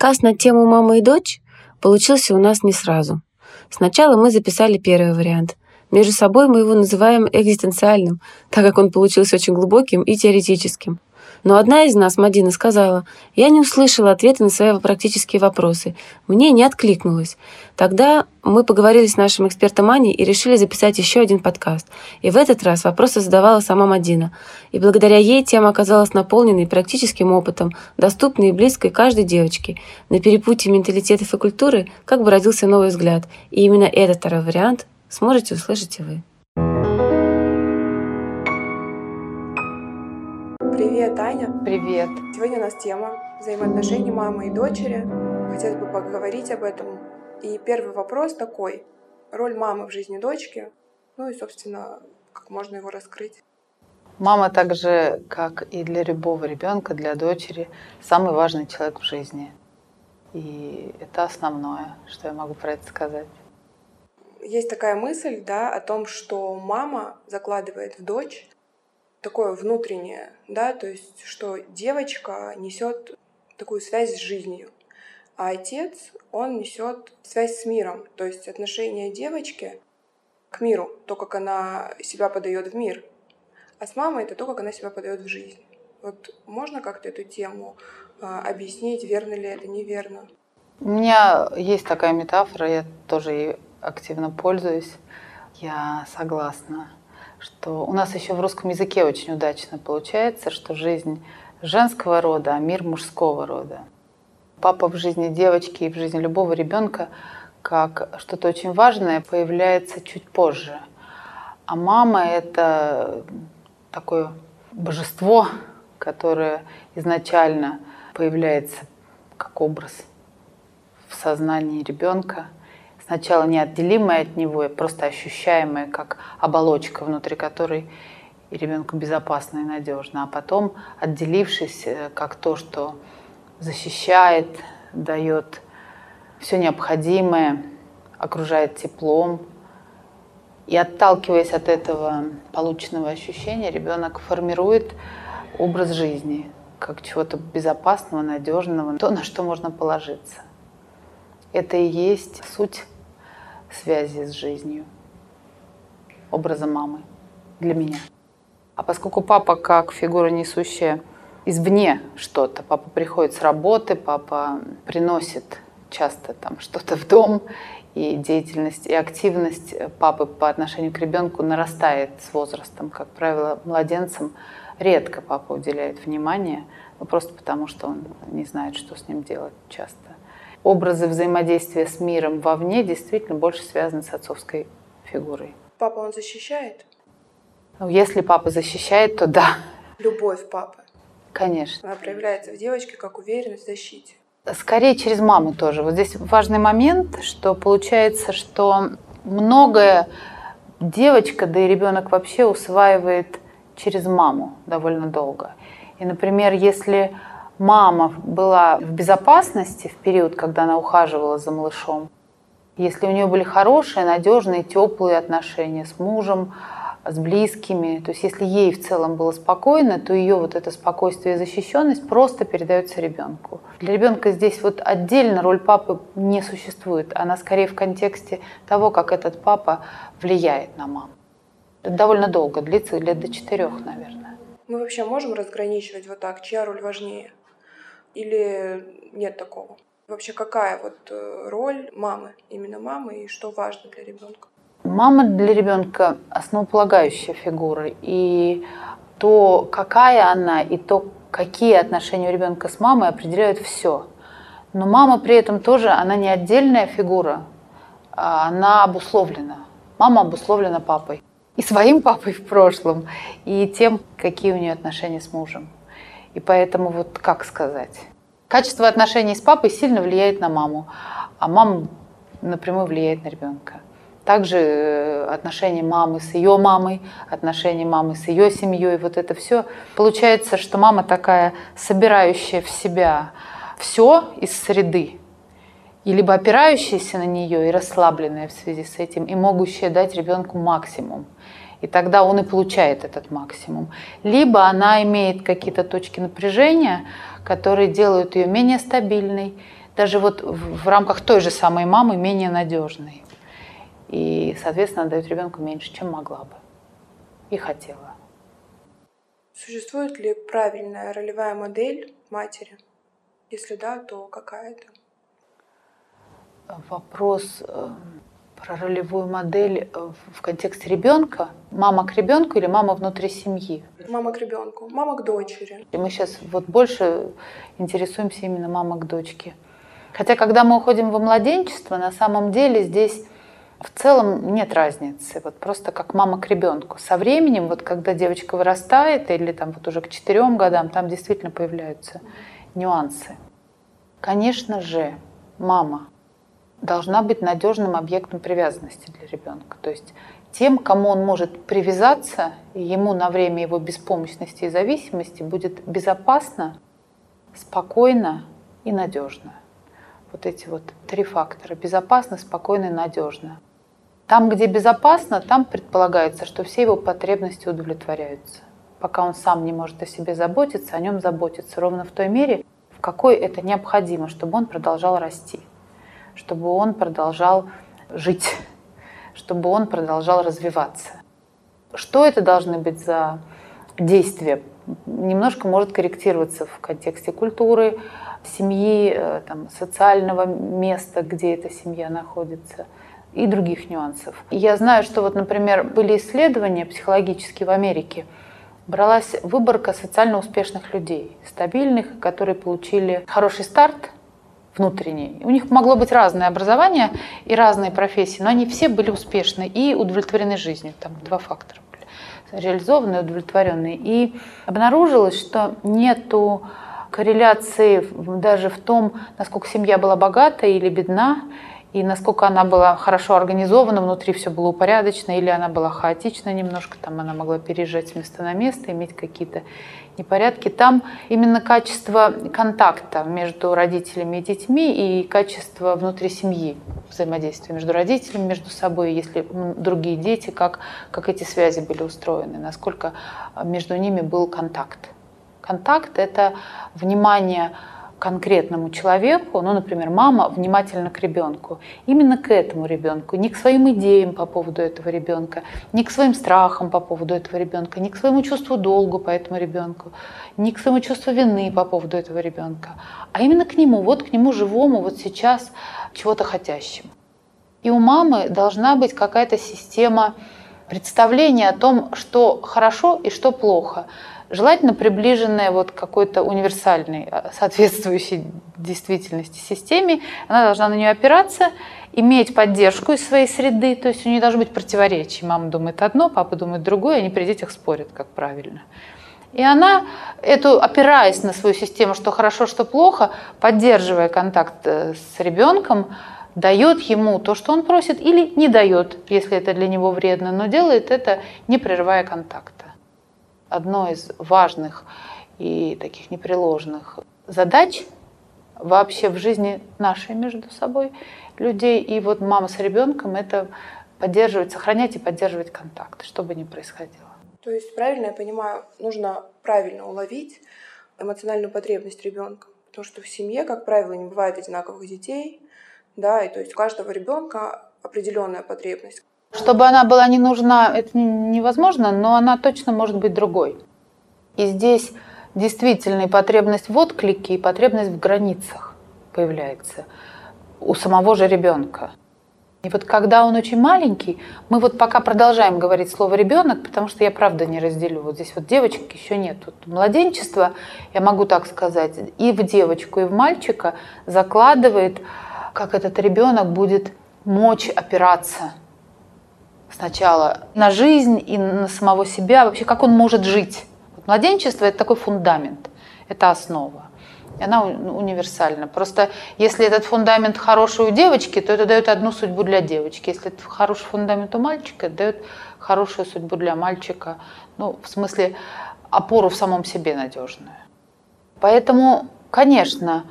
Подкаст на тему «Мама и дочь» получился у нас не сразу. Сначала мы записали первый вариант. Между собой мы его называем экзистенциальным, так как он получился очень глубоким и теоретическим. Но одна из нас, Мадина, сказала, я не услышала ответа на свои практические вопросы. Мне не откликнулось. Тогда мы поговорили с нашим экспертом Аней и решили записать еще один подкаст. И в этот раз вопросы задавала сама Мадина. И благодаря ей тема оказалась наполненной практическим опытом, доступной и близкой каждой девочке. На перепутье менталитетов и культуры как бы родился новый взгляд. И именно этот второй вариант сможете услышать и вы. Привет, Аня. Привет. Сегодня у нас тема взаимоотношений мамы и дочери. Хотелось бы поговорить об этом. И первый вопрос такой. Роль мамы в жизни дочки. Ну и, собственно, как можно его раскрыть. Мама так же, как и для любого ребенка, для дочери, самый важный человек в жизни. И это основное, что я могу про это сказать. Есть такая мысль, да, о том, что мама закладывает в дочь такое внутреннее, да, то есть что девочка несет такую связь с жизнью, а отец, он несет связь с миром, то есть отношение девочки к миру, то, как она себя подает в мир, а с мамой это то, как она себя подает в жизнь. Вот можно как-то эту тему э, объяснить, верно ли это, неверно? У меня есть такая метафора, я тоже ей активно пользуюсь. Я согласна что у нас еще в русском языке очень удачно получается, что жизнь женского рода, а мир мужского рода. Папа в жизни девочки и в жизни любого ребенка как что-то очень важное появляется чуть позже. А мама — это такое божество, которое изначально появляется как образ в сознании ребенка — сначала неотделимое от него, просто ощущаемое как оболочка, внутри которой и ребенку безопасно и надежно, а потом отделившись э, как то, что защищает, дает все необходимое, окружает теплом. И отталкиваясь от этого полученного ощущения, ребенок формирует образ жизни как чего-то безопасного, надежного, то, на что можно положиться. Это и есть суть связи с жизнью, образа мамы для меня. А поскольку папа как фигура несущая извне что-то, папа приходит с работы, папа приносит часто там что-то в дом, и деятельность и активность папы по отношению к ребенку нарастает с возрастом. Как правило, младенцам редко папа уделяет внимание, ну, просто потому что он не знает, что с ним делать часто образы взаимодействия с миром вовне действительно больше связаны с отцовской фигурой. Папа, он защищает? Ну, если папа защищает, то да. Любовь папы? Конечно. Она проявляется в девочке как уверенность в защите. Скорее через маму тоже. Вот здесь важный момент, что получается, что многое девочка, да и ребенок вообще усваивает через маму довольно долго. И, например, если мама была в безопасности в период, когда она ухаживала за малышом, если у нее были хорошие, надежные, теплые отношения с мужем, с близкими, то есть если ей в целом было спокойно, то ее вот это спокойствие и защищенность просто передается ребенку. Для ребенка здесь вот отдельно роль папы не существует, она скорее в контексте того, как этот папа влияет на маму. Это довольно долго, длится лет до четырех, наверное. Мы вообще можем разграничивать вот так, чья роль важнее? Или нет такого? Вообще какая вот э, роль мамы, именно мамы, и что важно для ребенка? Мама для ребенка основополагающая фигура. И то, какая она, и то, какие отношения у ребенка с мамой, определяют все. Но мама при этом тоже, она не отдельная фигура, а она обусловлена. Мама обусловлена папой. И своим папой в прошлом, и тем, какие у нее отношения с мужем. И поэтому вот как сказать? Качество отношений с папой сильно влияет на маму, а мама напрямую влияет на ребенка. Также э, отношения мамы с ее мамой, отношения мамы с ее семьей, вот это все. Получается, что мама такая собирающая в себя все из среды, и либо опирающаяся на нее и расслабленная в связи с этим, и могущая дать ребенку максимум. И тогда он и получает этот максимум. Либо она имеет какие-то точки напряжения, которые делают ее менее стабильной, даже вот в, рамках той же самой мамы менее надежной. И, соответственно, дает ребенку меньше, чем могла бы и хотела. Существует ли правильная ролевая модель матери? Если да, то какая это? Вопрос э, про ролевую модель э, в контексте ребенка. Мама к ребенку или мама внутри семьи? Мама к ребенку, мама к дочери. И мы сейчас вот больше интересуемся именно мама к дочке. Хотя, когда мы уходим во младенчество, на самом деле здесь в целом нет разницы. Вот просто как мама к ребенку. Со временем, вот когда девочка вырастает, или там вот уже к четырем годам, там действительно появляются нюансы. Конечно же, мама должна быть надежным объектом привязанности для ребенка. То есть тем, кому он может привязаться, ему на время его беспомощности и зависимости будет безопасно, спокойно и надежно. Вот эти вот три фактора. Безопасно, спокойно и надежно. Там, где безопасно, там предполагается, что все его потребности удовлетворяются. Пока он сам не может о себе заботиться, о нем заботиться ровно в той мере, в какой это необходимо, чтобы он продолжал расти, чтобы он продолжал жить, чтобы он продолжал развиваться. Что это должны быть за действия? Немножко может корректироваться в контексте культуры, семьи, э, там, социального места, где эта семья находится – и других нюансов. Я знаю, что вот, например, были исследования психологические в Америке, бралась выборка социально успешных людей, стабильных, которые получили хороший старт внутренний. У них могло быть разное образование и разные профессии, но они все были успешны и удовлетворены жизнью. Там два фактора были. Реализованные, удовлетворенные. И обнаружилось, что нету корреляции даже в том, насколько семья была богата или бедна, и насколько она была хорошо организована, внутри все было упорядочено, или она была хаотична немножко, там она могла переезжать с места на место, иметь какие-то непорядки. Там именно качество контакта между родителями и детьми и качество внутри семьи, взаимодействия между родителями, между собой, если другие дети, как, как эти связи были устроены, насколько между ними был контакт. Контакт — это внимание конкретному человеку, ну, например, мама внимательно к ребенку, именно к этому ребенку, не к своим идеям по поводу этого ребенка, не к своим страхам по поводу этого ребенка, не к своему чувству долга по этому ребенку, не к своему чувству вины по поводу этого ребенка, а именно к нему, вот к нему живому, вот сейчас чего-то хотящему. И у мамы должна быть какая-то система представления о том, что хорошо и что плохо желательно приближенная вот какой-то универсальной, а, соответствующей действительности системе. Она должна на нее опираться, иметь поддержку из своей среды, то есть у нее должно быть противоречие. Мама думает одно, папа думает другое, они при детях спорят, как правильно. И она, эту, опираясь на свою систему, что хорошо, что плохо, поддерживая контакт э, с ребенком, дает ему то, что он просит, или не дает, если это для него вредно, но делает это, не прерывая контакт одной из важных и таких непреложных задач вообще в жизни нашей между собой людей. И вот мама с ребенком это поддерживать, сохранять и поддерживать контакт, что бы ни происходило. То есть, правильно я понимаю, нужно правильно уловить эмоциональную потребность ребенка. Потому что в семье, как правило, не бывает одинаковых детей, да, и то есть у каждого ребенка определенная потребность. Чтобы она была не нужна, это невозможно, но она точно может быть другой. И здесь действительно и потребность в отклике, и потребность в границах появляется у самого же ребенка. И вот когда он очень маленький, мы вот пока продолжаем говорить слово ребенок, потому что я правда не разделю. Вот здесь вот девочек еще нет. Вот младенчество, я могу так сказать, и в девочку, и в мальчика закладывает, как этот ребенок будет мочь опираться сначала на жизнь и на самого себя, вообще как он может жить. Вот младенчество это такой фундамент, это основа. И она универсальна. Просто если этот фундамент хороший у девочки, то это дает одну судьбу для девочки. Если это хороший фундамент у мальчика, это дает хорошую судьбу для мальчика. Ну, в смысле, опору в самом себе надежную. Поэтому, конечно,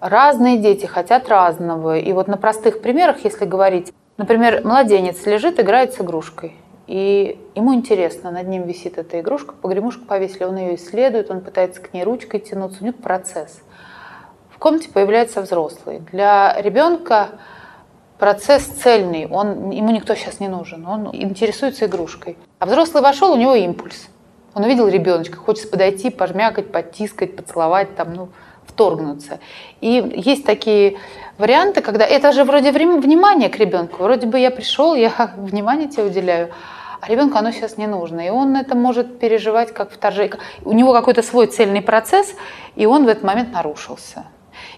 разные дети хотят разного. И вот на простых примерах, если говорить, Например, младенец лежит, играет с игрушкой. И ему интересно, над ним висит эта игрушка, погремушку повесили, он ее исследует, он пытается к ней ручкой тянуться, у него процесс. в комнате появляется взрослый. Для ребенка процесс цельный, он, ему никто сейчас не нужен, он интересуется игрушкой. А взрослый вошел, у него импульс. Он увидел ребеночка, хочет подойти, пожмякать, подтискать, поцеловать, там, ну, вторгнуться. И есть такие варианты, когда это же вроде время, внимание к ребенку. Вроде бы я пришел, я внимание тебе уделяю, а ребенку оно сейчас не нужно. И он это может переживать как вторжение. У него какой-то свой цельный процесс, и он в этот момент нарушился.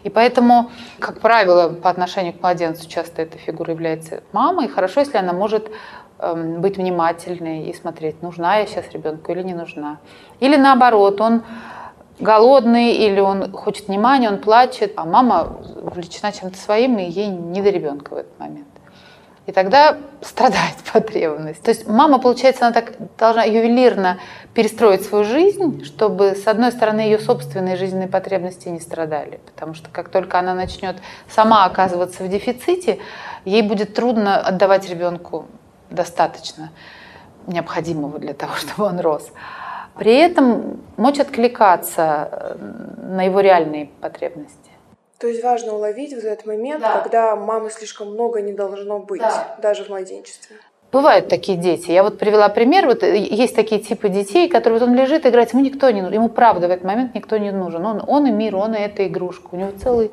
И поэтому, как правило, по отношению к младенцу часто эта фигура является мамой. Хорошо, если она может эм, быть внимательной и смотреть, нужна я сейчас ребенку или не нужна. Или наоборот, он голодный или он хочет внимания, он плачет, а мама увлечена чем-то своим, и ей не до ребенка в этот момент. И тогда страдает потребность. То есть мама, получается, она так должна ювелирно перестроить свою жизнь, чтобы, с одной стороны, ее собственные жизненные потребности не страдали. Потому что как только она начнет сама оказываться в дефиците, ей будет трудно отдавать ребенку достаточно необходимого для того, чтобы он рос. При этом мочь откликаться э, на его реальные потребности. То есть важно уловить вот этот момент, да. когда мамы слишком много не должно быть, да. даже в младенчестве. Бывают такие дети. Я вот привела пример. Вот э, есть такие типы детей, которые вот он лежит играть, ему никто не нужен. Ему правда в этот момент никто не нужен. Он, он и мир, он и эта игрушка. У него целый,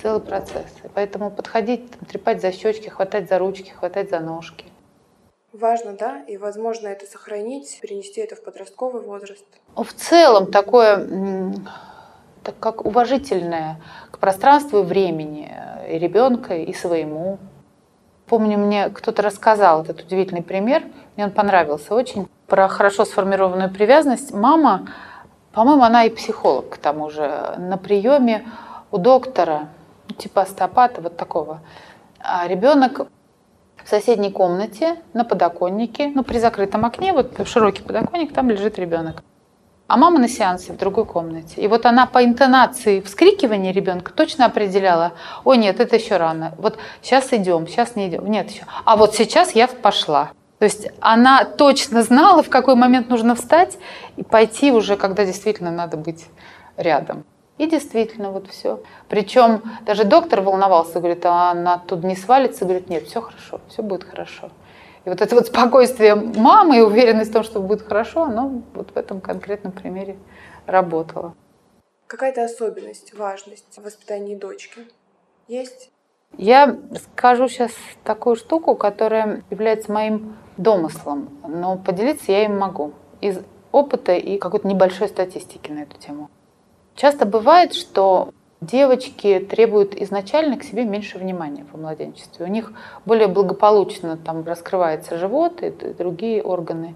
целый процесс. Поэтому подходить, там, трепать за щечки, хватать за ручки, хватать за ножки. Важно, да, и возможно это сохранить, перенести это в подростковый возраст. В целом такое, так как уважительное к пространству и времени и ребенка, и своему. Помню, мне кто-то рассказал этот удивительный пример, мне он понравился очень, про хорошо сформированную привязанность. Мама, по-моему, она и психолог к тому же, на приеме у доктора, типа остеопата, вот такого. А ребенок в соседней комнате на подоконнике, ну, при закрытом окне, вот широкий подоконник, там лежит ребенок. А мама на сеансе в другой комнате. И вот она по интонации вскрикивания ребенка точно определяла, о нет, это еще рано. Вот сейчас идем, сейчас не идем, нет еще. А вот сейчас я пошла. То есть она точно знала, в какой момент нужно встать и пойти уже, когда действительно надо быть рядом. И действительно, вот все. Причем даже доктор волновался, говорит, а она тут не свалится, говорит, нет, все хорошо, все будет хорошо. И вот это вот спокойствие мамы и уверенность в том, что будет хорошо, оно вот в этом конкретном примере работало. Какая-то особенность, важность в воспитании дочки есть? Я скажу сейчас такую штуку, которая является моим домыслом, но поделиться я им могу из опыта и какой-то небольшой статистики на эту тему. Часто бывает, что девочки требуют изначально к себе меньше внимания во младенчестве. У них более благополучно там раскрывается живот и другие органы.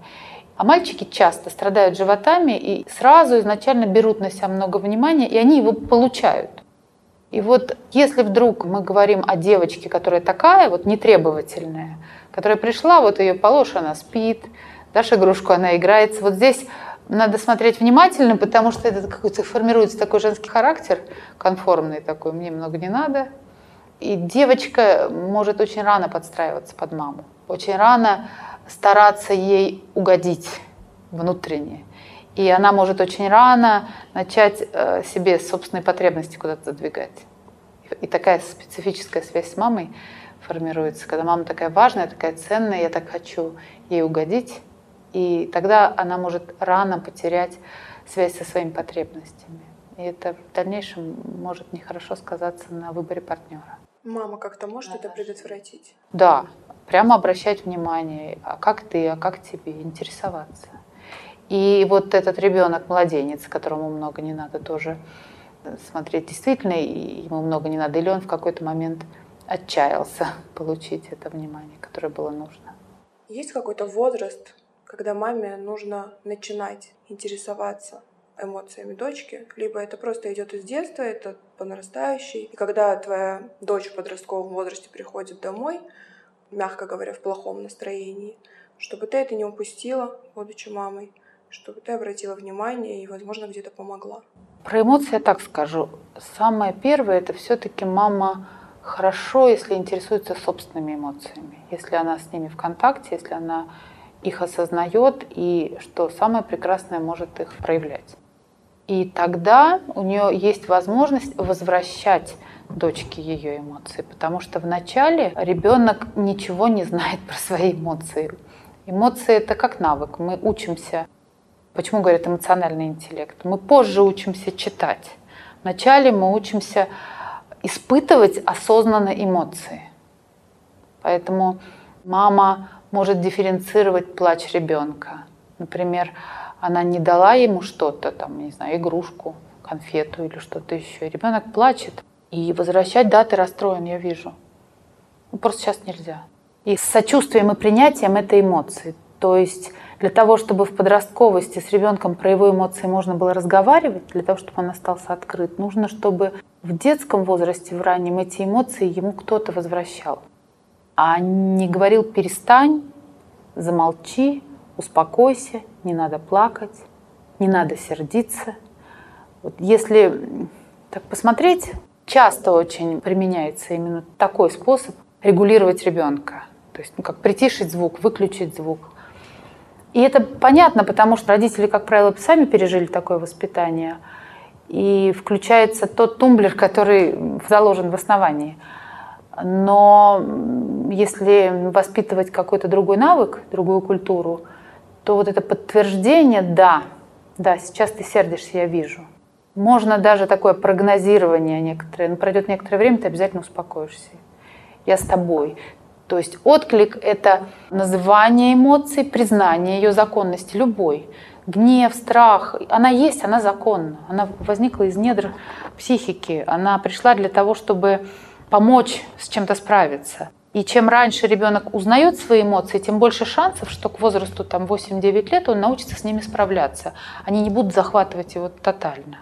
А мальчики часто страдают животами и сразу изначально берут на себя много внимания, и они его получают. И вот если вдруг мы говорим о девочке, которая такая вот нетребовательная, которая пришла, вот ее положишь, она спит, дашь игрушку, она играется. Вот здесь надо смотреть внимательно, потому что это какой-то формируется такой женский характер, конформный такой, мне много не надо. И девочка может очень рано подстраиваться под маму, очень рано стараться ей угодить внутренне. И она может очень рано начать э, себе собственные потребности куда-то задвигать. И такая специфическая связь с мамой формируется, когда мама такая важная, такая ценная, я так хочу ей угодить, и тогда она может рано потерять связь со своими потребностями. И это в дальнейшем может нехорошо сказаться на выборе партнера. Мама как-то может это предотвратить? Да, прямо обращать внимание, а как ты, а как тебе, интересоваться. И вот этот ребенок, младенец, которому много не надо, тоже смотреть, действительно ему много не надо, или он в какой-то момент отчаялся получить это внимание, которое было нужно. Есть какой-то возраст, когда маме нужно начинать интересоваться эмоциями дочки, либо это просто идет из детства, это по нарастающей. И когда твоя дочь в подростковом возрасте приходит домой, мягко говоря, в плохом настроении, чтобы ты это не упустила, будучи мамой, чтобы ты обратила внимание и, возможно, где-то помогла. Про эмоции я так скажу. Самое первое это все-таки мама хорошо, если интересуется собственными эмоциями, если она с ними в контакте, если она их осознает и, что самое прекрасное, может их проявлять. И тогда у нее есть возможность возвращать дочке ее эмоции, потому что вначале ребенок ничего не знает про свои эмоции. Эмоции это как навык. Мы учимся. Почему говорят эмоциональный интеллект? Мы позже учимся читать. Вначале мы учимся испытывать осознанно эмоции. Поэтому мама может дифференцировать плач ребенка. Например, она не дала ему что-то, там, не знаю, игрушку, конфету или что-то еще. Ребенок плачет. И возвращать, да, ты расстроен, я вижу. Ну, просто сейчас нельзя. И с сочувствием и принятием этой эмоции. То есть для того, чтобы в подростковости с ребенком про его эмоции можно было разговаривать, для того, чтобы он остался открыт, нужно, чтобы в детском возрасте, в раннем, эти эмоции ему кто-то возвращал. А не говорил «перестань», «замолчи», «успокойся», «не надо плакать», «не надо сердиться». Вот если так посмотреть, часто очень применяется именно такой способ регулировать ребенка. То есть ну, как притишить звук, выключить звук. И это понятно, потому что родители, как правило, сами пережили такое воспитание. И включается тот тумблер, который заложен в основании. Но если воспитывать какой-то другой навык, другую культуру, то вот это подтверждение, да, да, сейчас ты сердишься, я вижу. Можно даже такое прогнозирование некоторое, но пройдет некоторое время, ты обязательно успокоишься. Я с тобой. То есть отклик – это называние эмоций, признание ее законности любой. Гнев, страх, она есть, она законна. Она возникла из недр психики. Она пришла для того, чтобы помочь с чем-то справиться. И чем раньше ребенок узнает свои эмоции, тем больше шансов, что к возрасту там, 8-9 лет он научится с ними справляться. Они не будут захватывать его тотально.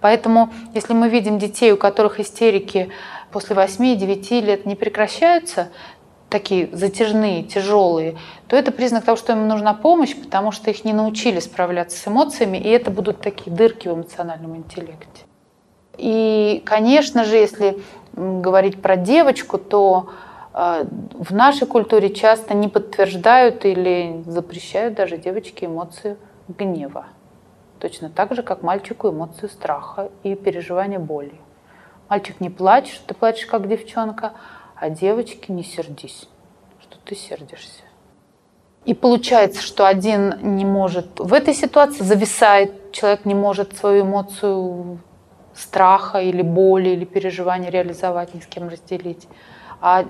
Поэтому, если мы видим детей, у которых истерики после 8-9 лет не прекращаются, такие затяжные, тяжелые, то это признак того, что им нужна помощь, потому что их не научили справляться с эмоциями, и это будут такие дырки в эмоциональном интеллекте. И, конечно же, если говорить про девочку, то э, в нашей культуре часто не подтверждают или запрещают даже девочке эмоцию гнева. Точно так же, как мальчику эмоцию страха и переживания боли. Мальчик не плачет, ты плачешь как девчонка, а девочке не сердись, что ты сердишься. И получается, что один не может в этой ситуации зависает, человек не может свою эмоцию страха или боли или переживания реализовать, ни с кем разделить. А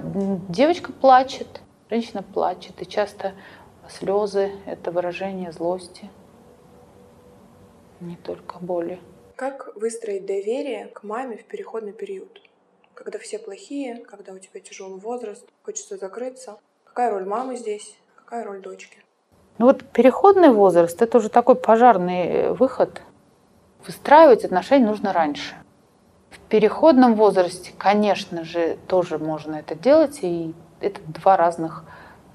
девочка плачет, женщина плачет, и часто слезы – это выражение злости, не только боли. Как выстроить доверие к маме в переходный период? когда все плохие, когда у тебя тяжелый возраст, хочется закрыться. Какая роль мамы здесь? Какая роль дочки? Ну вот переходный возраст – это уже такой пожарный э, выход. Выстраивать отношения нужно раньше. В переходном возрасте, конечно же, тоже можно это делать, и это два разных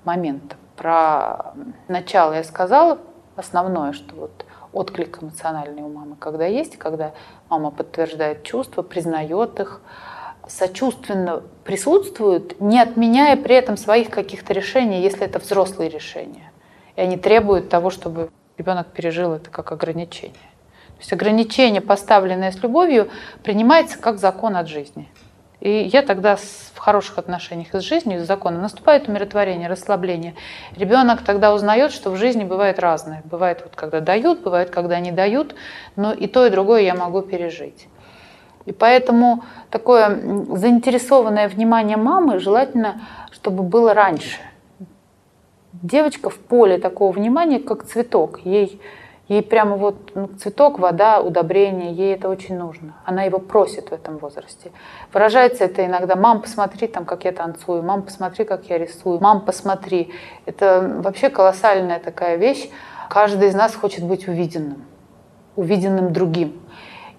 момента. Про начало я сказала, основное, что вот отклик эмоциональный у мамы, когда есть, когда мама подтверждает чувства, признает их, сочувственно присутствуют, не отменяя при этом своих каких-то решений, если это взрослые решения. И они требуют того, чтобы ребенок пережил это как ограничение. То есть ограничение, поставленное с любовью, принимается как закон от жизни. И я тогда в хороших отношениях с жизнью, с законом. Наступает умиротворение, расслабление. Ребенок тогда узнает, что в жизни бывает разное. Бывает, вот, когда дают, бывает, когда не дают, но и то, и другое я могу пережить. И поэтому такое заинтересованное внимание мамы желательно, чтобы было раньше. Девочка в поле такого внимания, как цветок. Ей, ей прямо вот ну, цветок, вода, удобрение, ей это очень нужно. Она его просит в этом возрасте. Выражается это иногда «мам, посмотри, там, как я танцую», «мам, посмотри, как я рисую», «мам, посмотри». Это вообще колоссальная такая вещь. Каждый из нас хочет быть увиденным, увиденным другим.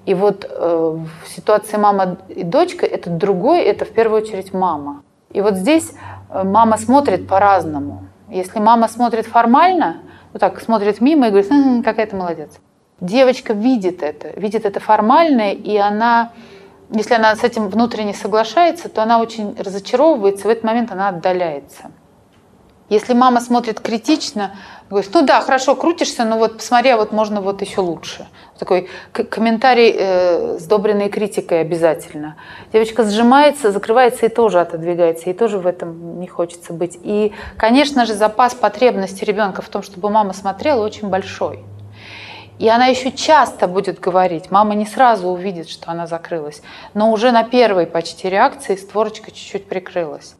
И вот э, в ситуации мама и дочка это другой, это в первую очередь мама. И вот здесь э, мама смотрит по-разному. Если мама смотрит формально, вот так смотрит мимо и говорит, м-м, какая ты молодец. Девочка видит это, видит это формальное, и она, если она с этим внутренне соглашается, то она очень разочаровывается, в этот момент она отдаляется. Если мама смотрит критично, говорит, ну да, хорошо, крутишься, но вот посмотри, а вот можно вот еще лучше. Такой комментарий, э, сдобренный критикой обязательно. Девочка сжимается, закрывается и тоже отодвигается, и тоже в этом не хочется быть. И, конечно же, запас потребности ребенка в том, чтобы мама смотрела, очень большой. И она еще часто будет говорить, мама не сразу увидит, что она закрылась, но уже на первой почти реакции створочка чуть-чуть прикрылась.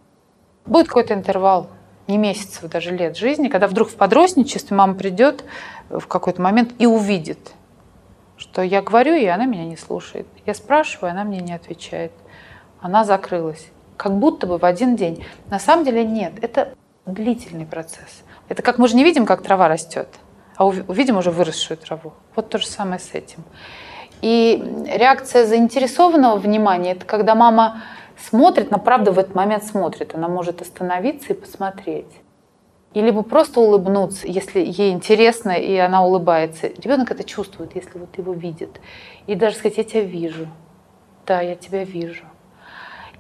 Будет какой-то интервал, не месяцев, даже лет жизни, когда вдруг в подростничестве мама придет в какой-то момент и увидит, что я говорю, и она меня не слушает. Я спрашиваю, она мне не отвечает. Она закрылась. Как будто бы в один день. На самом деле нет, это длительный процесс. Это как мы же не видим, как трава растет, а увидим уже выросшую траву. Вот то же самое с этим. И реакция заинтересованного внимания – это когда мама смотрит, но правда в этот момент смотрит. Она может остановиться и посмотреть. Или бы просто улыбнуться, если ей интересно, и она улыбается. Ребенок это чувствует, если вот его видит. И даже сказать, я тебя вижу. Да, я тебя вижу.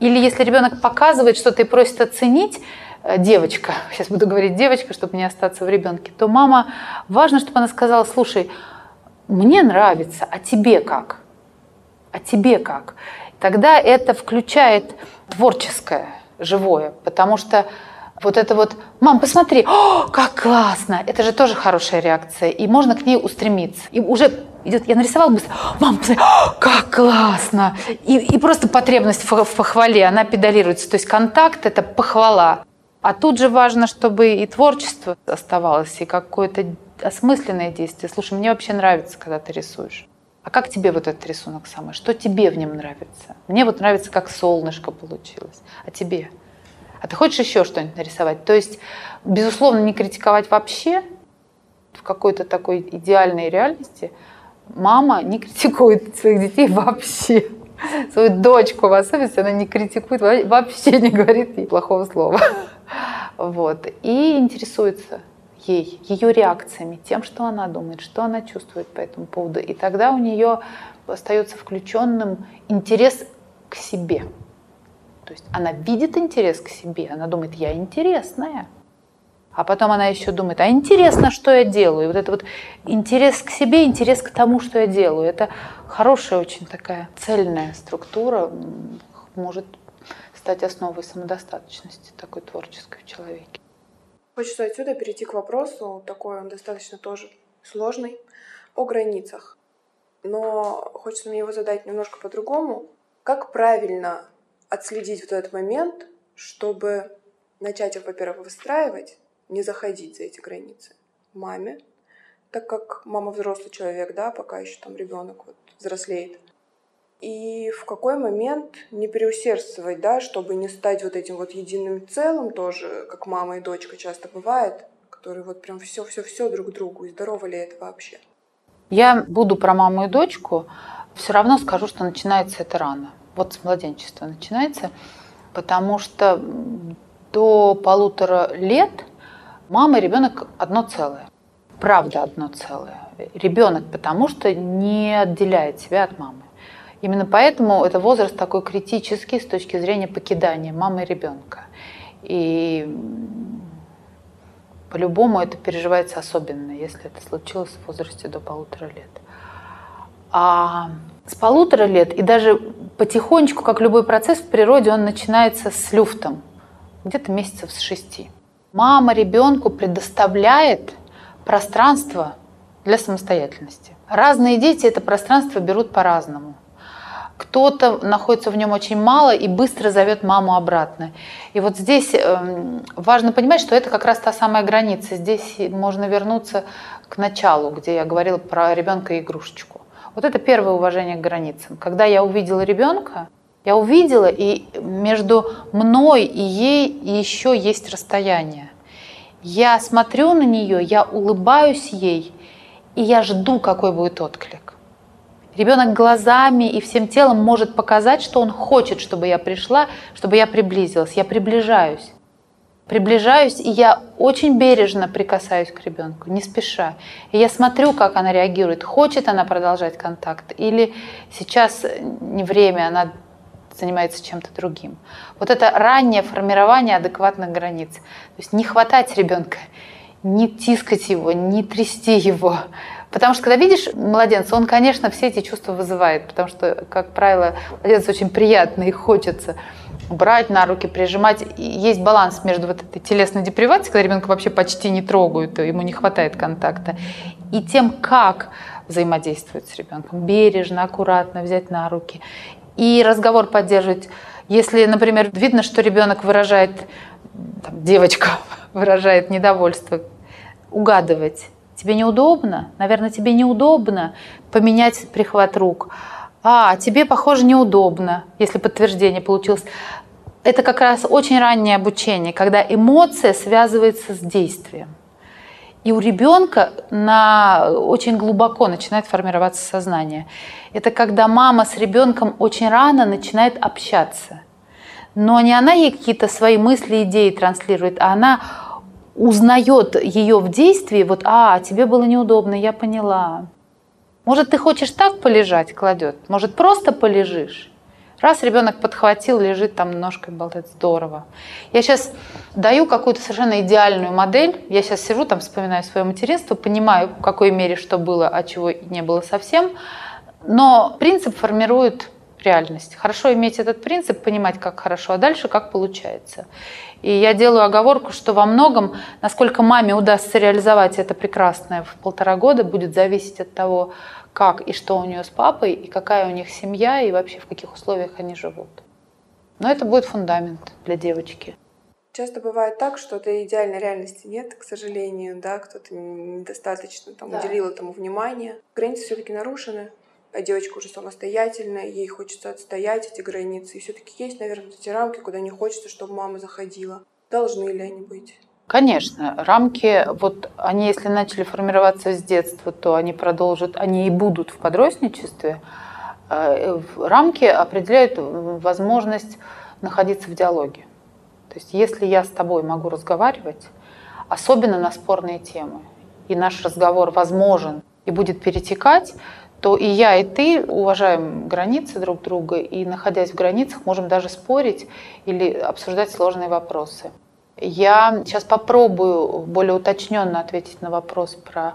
Или если ребенок показывает что-то и просит оценить, э, девочка, сейчас буду говорить девочка, чтобы не остаться в ребенке, то мама, важно, чтобы она сказала, слушай, мне нравится, а тебе как? А тебе как? Тогда это включает творческое, живое, потому что вот это вот, мам, посмотри, О, как классно, это же тоже хорошая реакция, и можно к ней устремиться. И уже идет, я нарисовала быстро, мам, посмотри, О, как классно, и, и просто потребность в, в похвале, она педалируется, то есть контакт – это похвала. А тут же важно, чтобы и творчество оставалось, и какое-то осмысленное действие. Слушай, мне вообще нравится, когда ты рисуешь. А как тебе вот этот рисунок самый? Что тебе в нем нравится? Мне вот нравится, как солнышко получилось. А тебе? А ты хочешь еще что-нибудь нарисовать? То есть, безусловно, не критиковать вообще в какой-то такой идеальной реальности. Мама не критикует своих детей вообще. Свою дочку в особенности она не критикует, вообще не говорит ей плохого слова. Вот. И интересуется ей, ее реакциями, тем, что она думает, что она чувствует по этому поводу. И тогда у нее остается включенным интерес к себе. То есть она видит интерес к себе, она думает, я интересная. А потом она еще думает, а интересно, что я делаю. И вот это вот интерес к себе, интерес к тому, что я делаю. Это хорошая очень такая цельная структура, может стать основой самодостаточности такой творческой в человеке. Хочется отсюда перейти к вопросу, такой он достаточно тоже сложный, о границах. Но хочется мне его задать немножко по-другому. Как правильно отследить вот этот момент, чтобы начать их, во-первых, выстраивать, не заходить за эти границы маме, так как мама взрослый человек, да, пока еще там ребенок вот взрослеет. И в какой момент не переусердствовать, да, чтобы не стать вот этим вот единым целым тоже, как мама и дочка часто бывает, которые вот прям все-все-все друг другу. И здорово ли это вообще? Я буду про маму и дочку, все равно скажу, что начинается это рано. Вот с младенчества начинается, потому что до полутора лет мама и ребенок одно целое. Правда одно целое. Ребенок потому что не отделяет себя от мамы. Именно поэтому это возраст такой критический с точки зрения покидания мамы и ребенка. И по-любому это переживается особенно, если это случилось в возрасте до полутора лет. А с полутора лет и даже потихонечку, как любой процесс в природе, он начинается с люфтом, где-то месяцев с шести. Мама ребенку предоставляет пространство для самостоятельности. Разные дети это пространство берут по-разному. Кто-то находится в нем очень мало и быстро зовет маму обратно. И вот здесь эм, важно понимать, что это как раз та самая граница. Здесь можно вернуться к началу, где я говорила про ребенка и игрушечку. Вот это первое уважение к границам. Когда я увидела ребенка, я увидела, и между мной и ей еще есть расстояние. Я смотрю на нее, я улыбаюсь ей, и я жду, какой будет отклик. Ребенок глазами и всем телом может показать, что он хочет, чтобы я пришла, чтобы я приблизилась. Я приближаюсь. Приближаюсь, и я очень бережно прикасаюсь к ребенку, не спеша. И я смотрю, как она реагирует. Хочет она продолжать контакт или сейчас не время, она занимается чем-то другим. Вот это раннее формирование адекватных границ. То есть не хватать ребенка, не тискать его, не трясти его. Потому что когда видишь младенца, он, конечно, все эти чувства вызывает, потому что, как правило, младенец очень приятный и хочется брать на руки, прижимать. И есть баланс между вот этой телесной депривацией, когда ребенка вообще почти не трогают, ему не хватает контакта, и тем, как взаимодействовать с ребенком. Бережно, аккуратно взять на руки. И разговор поддерживать. Если, например, видно, что ребенок выражает, там, девочка выражает недовольство, угадывать. Тебе неудобно? Наверное, тебе неудобно поменять прихват рук. А, тебе, похоже, неудобно, если подтверждение получилось. Это как раз очень раннее обучение, когда эмоция связывается с действием. И у ребенка на, очень глубоко начинает формироваться сознание. Это когда мама с ребенком очень рано начинает общаться. Но не она ей какие-то свои мысли, идеи транслирует, а она узнает ее в действии, вот, а, тебе было неудобно, я поняла. Может, ты хочешь так полежать, кладет, может, просто полежишь. Раз ребенок подхватил, лежит там ножкой болтает, здорово. Я сейчас даю какую-то совершенно идеальную модель. Я сейчас сижу там, вспоминаю свое материнство, понимаю, в какой мере что было, а чего не было совсем. Но принцип формирует реальность. Хорошо иметь этот принцип, понимать, как хорошо, а дальше как получается. И я делаю оговорку, что во многом, насколько маме удастся реализовать это прекрасное в полтора года, будет зависеть от того, как и что у нее с папой, и какая у них семья, и вообще в каких условиях они живут. Но это будет фундамент для девочки. Часто бывает так, что этой идеальной реальности нет, к сожалению, да, кто-то недостаточно там, да. уделил этому внимания. Границы все-таки нарушены, девочка уже самостоятельная, ей хочется отстоять эти границы. И все-таки есть, наверное, эти рамки, куда не хочется, чтобы мама заходила. Должны ли они быть? Конечно, рамки, вот они, если начали формироваться с детства, то они продолжат, они и будут в подростничестве. Э, рамки определяют возможность находиться в диалоге. То есть если я с тобой могу разговаривать, особенно на спорные темы, и наш разговор возможен и будет перетекать, то и я, и ты уважаем границы друг друга, и находясь в границах, можем даже спорить или обсуждать сложные вопросы. Я сейчас попробую более уточненно ответить на вопрос про...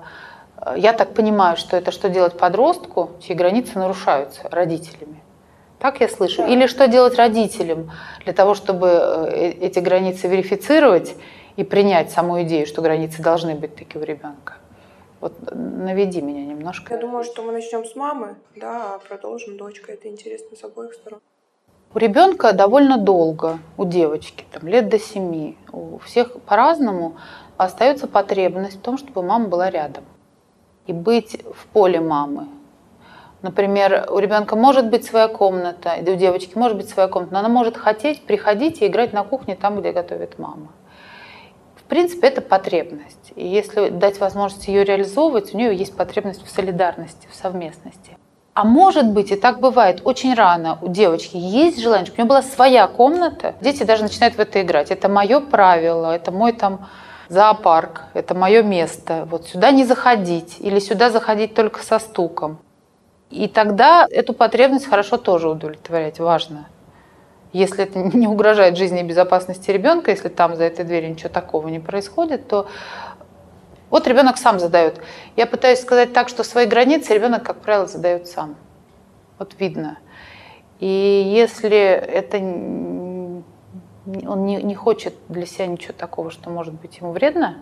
Э, я так понимаю, что это что делать подростку, чьи границы нарушаются родителями. Так я слышу? Или что делать родителям для того, чтобы э, э, эти границы верифицировать и принять саму идею, что границы должны быть такие у ребенка? Вот наведи меня немножко. Я думаю, что мы начнем с мамы, да, а продолжим дочка. Это интересно с обоих сторон. У ребенка довольно долго, у девочки, там, лет до семи, у всех по-разному остается потребность в том, чтобы мама была рядом. И быть в поле мамы. Например, у ребенка может быть своя комната, у девочки может быть своя комната, но она может хотеть приходить и играть на кухне там, где готовит мама. Принципе, это потребность. И если дать возможность ее реализовывать, у нее есть потребность в солидарности, в совместности. А может быть, и так бывает, очень рано у девочки есть желание, чтобы у нее была своя комната. Дети даже начинают в это играть. Это мое правило, это мой там зоопарк, это мое место. Вот сюда не заходить или сюда заходить только со стуком. И тогда эту потребность хорошо тоже удовлетворять, важно. Если это не угрожает жизни и безопасности ребенка, если там за этой дверью ничего такого не происходит, то вот ребенок сам задает. Я пытаюсь сказать так, что свои границы ребенок, как правило, задает сам. Вот видно. И если это он не, не хочет для себя ничего такого, что может быть ему вредно,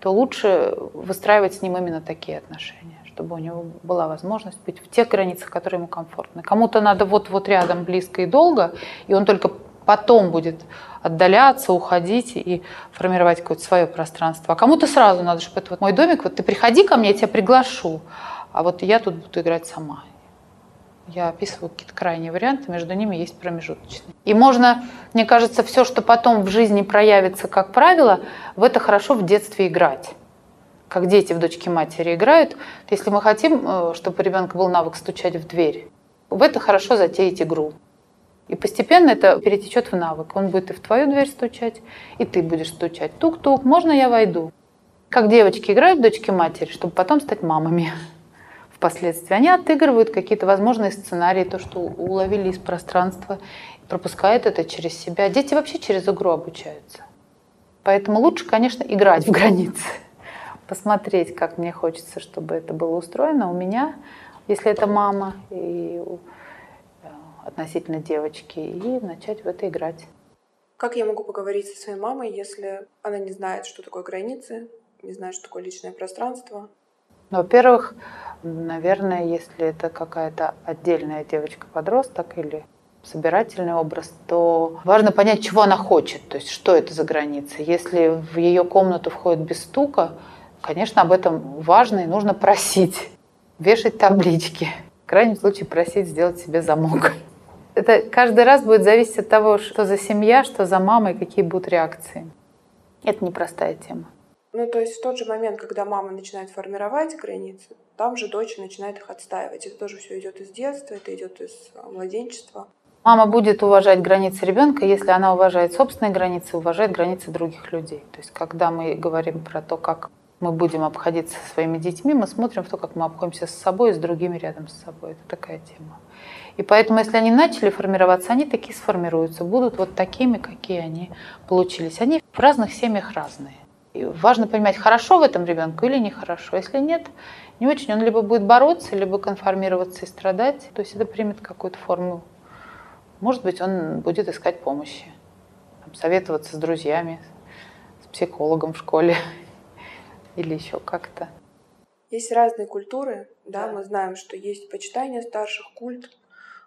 то лучше выстраивать с ним именно такие отношения, чтобы у него была возможность быть в тех границах, которые ему комфортны. Кому-то надо вот-вот рядом, близко и долго, и он только потом будет отдаляться, уходить и формировать какое-то свое пространство. А кому-то сразу надо, чтобы это вот мой домик, вот ты приходи ко мне, я тебя приглашу, а вот я тут буду играть сама. Я описываю какие-то крайние варианты, между ними есть промежуточные. И можно, мне кажется, все, что потом в жизни проявится, как правило, в это хорошо в детстве играть. Как дети в дочке матери играют. Если мы хотим, э, чтобы у ребенка был навык стучать в дверь, в это хорошо затеять игру. И постепенно это перетечет в навык. Он будет и в твою дверь стучать, и ты будешь стучать. Тук-тук, можно я войду? Как девочки играют в дочки матери, чтобы потом стать мамами. впоследствии. Они отыгрывают какие-то возможные сценарии, то, что уловили из пространства, пропускают это через себя. Дети вообще через игру обучаются. Поэтому лучше, конечно, играть в границы, посмотреть, как мне хочется, чтобы это было устроено у меня, если это мама, и э, относительно девочки, и начать в это играть. Как я могу поговорить со своей мамой, если она не знает, что такое границы, не знает, что такое личное пространство? Ну, во-первых, наверное, если это какая-то отдельная девочка-подросток или собирательный образ, то важно понять, чего она хочет, то есть что это за границы. Если в ее комнату входит без стука, конечно, об этом важно и нужно просить, вешать таблички. В крайнем случае просить сделать себе замок. Это каждый раз будет зависеть от того, что за семья, что за мама и какие будут реакции. Это непростая тема. Ну, то есть в тот же момент, когда мама начинает формировать границы, там же дочь начинает их отстаивать. Это тоже все идет из детства, это идет из а, младенчества. Мама будет уважать границы ребенка, если она уважает собственные границы, уважает границы других людей. То есть, когда мы говорим про то, как мы будем обходиться со своими детьми, мы смотрим в то, как мы обходимся с собой и с другими рядом с собой. Это такая тема. И поэтому, если они начали формироваться, они такие сформируются, будут вот такими, какие они получились. Они в разных семьях разные. И важно понимать, хорошо в этом ребенку или нехорошо. Если нет, не очень, он либо будет бороться, либо конформироваться и страдать. То есть это примет какую-то форму. Может быть, он будет искать помощи, там, советоваться с друзьями, с психологом в школе или еще как-то. Есть разные культуры, да, да, мы знаем, что есть почитание старших, культ,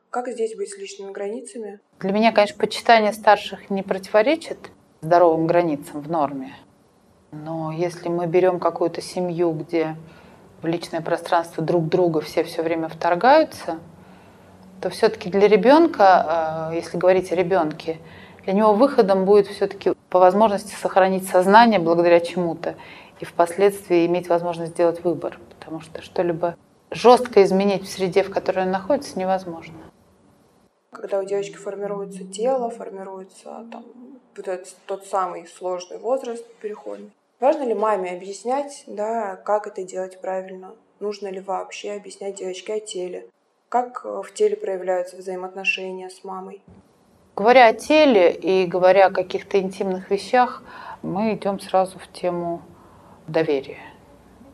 как здесь быть с личными границами? Для меня, конечно, почитание старших не противоречит здоровым границам в норме. Но если мы берем какую-то семью, где в личное пространство друг друга все все время вторгаются, то все-таки для ребенка, э, если говорить о ребенке, для него выходом будет все-таки по возможности сохранить сознание благодаря чему-то и впоследствии иметь возможность сделать выбор, потому что что-либо жестко изменить в среде, в которой он находится, невозможно когда у девочки формируется тело, формируется там, вот этот, тот самый сложный возраст переходный. Важно ли маме объяснять, да, как это делать правильно? Нужно ли вообще объяснять девочке о теле? Как э, в теле проявляются взаимоотношения с мамой? Говоря о теле и говоря о каких-то интимных вещах, мы идем сразу в тему доверия.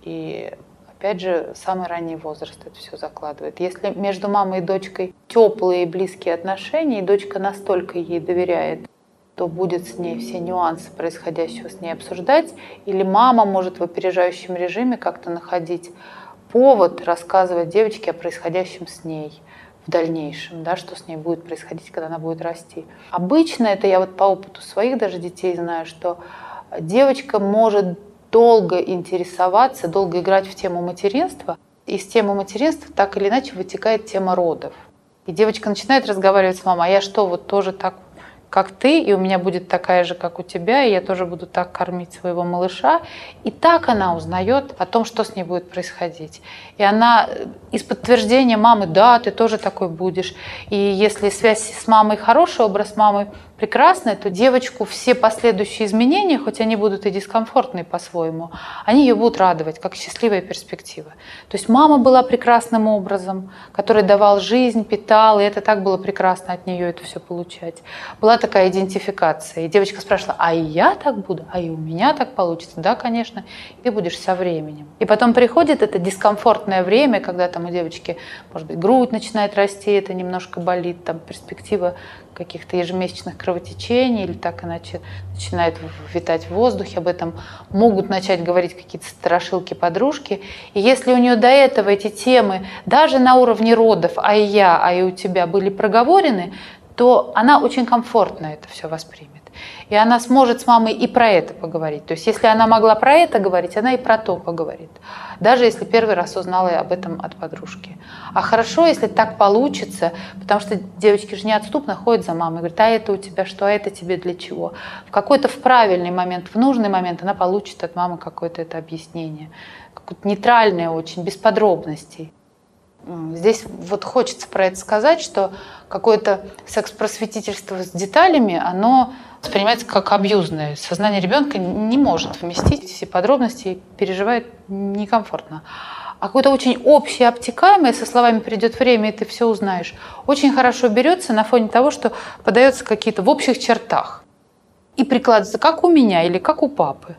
И Опять же, самый ранний возраст это все закладывает. Если между мамой и дочкой теплые и близкие отношения, и дочка настолько ей доверяет, то будет с ней все нюансы происходящего с ней обсуждать, или мама может в опережающем режиме как-то находить повод рассказывать девочке о происходящем с ней в дальнейшем, да, что с ней будет происходить, когда она будет расти. Обычно это я вот по опыту своих даже детей знаю, что девочка может долго интересоваться, долго играть в тему материнства. Из темы материнства так или иначе вытекает тема родов. И девочка начинает разговаривать с мамой, а я что, вот тоже так как ты, и у меня будет такая же, как у тебя, и я тоже буду так кормить своего малыша. И так она узнает о том, что с ней будет происходить. И она э, из подтверждения мамы, да, ты тоже такой будешь. И если связь с мамой хороший, образ мамы прекрасная, то девочку все последующие изменения, хоть они будут и дискомфортные по-своему, они ее будут радовать, как счастливая перспектива. То есть мама была прекрасным образом, который давал жизнь, питал, и это так было прекрасно от нее это все получать. Была такая идентификация. И девочка спрашивала, а и я так буду? А и у меня так получится? Да, конечно, ты будешь со временем. И потом приходит это дискомфортное время, когда там у девочки, может быть, грудь начинает расти, это немножко болит, там перспектива каких-то ежемесячных кровотечений или так иначе начинает витать в воздухе, об этом могут начать говорить какие-то страшилки подружки. И если у нее до этого эти темы даже на уровне родов, а и я, а и у тебя были проговорены, то она очень комфортно это все воспримет. И она сможет с мамой и про это поговорить. То есть если она могла про это говорить, она и про то поговорит. Даже если первый раз узнала об этом от подружки. А хорошо, если так получится, потому что девочки же неотступно ходят за мамой, говорят, а это у тебя что, а это тебе для чего. В какой-то в правильный момент, в нужный момент она получит от мамы какое-то это объяснение. Какое-то нейтральное очень, без подробностей. Здесь вот хочется про это сказать, что какое-то секс-просветительство с деталями, оно воспринимается как абьюзное. Сознание ребенка не может вместить все подробности и переживает некомфортно. А какое-то очень общее, обтекаемое, со словами «придет время, и ты все узнаешь», очень хорошо берется на фоне того, что подается какие-то в общих чертах и прикладывается как у меня или как у папы.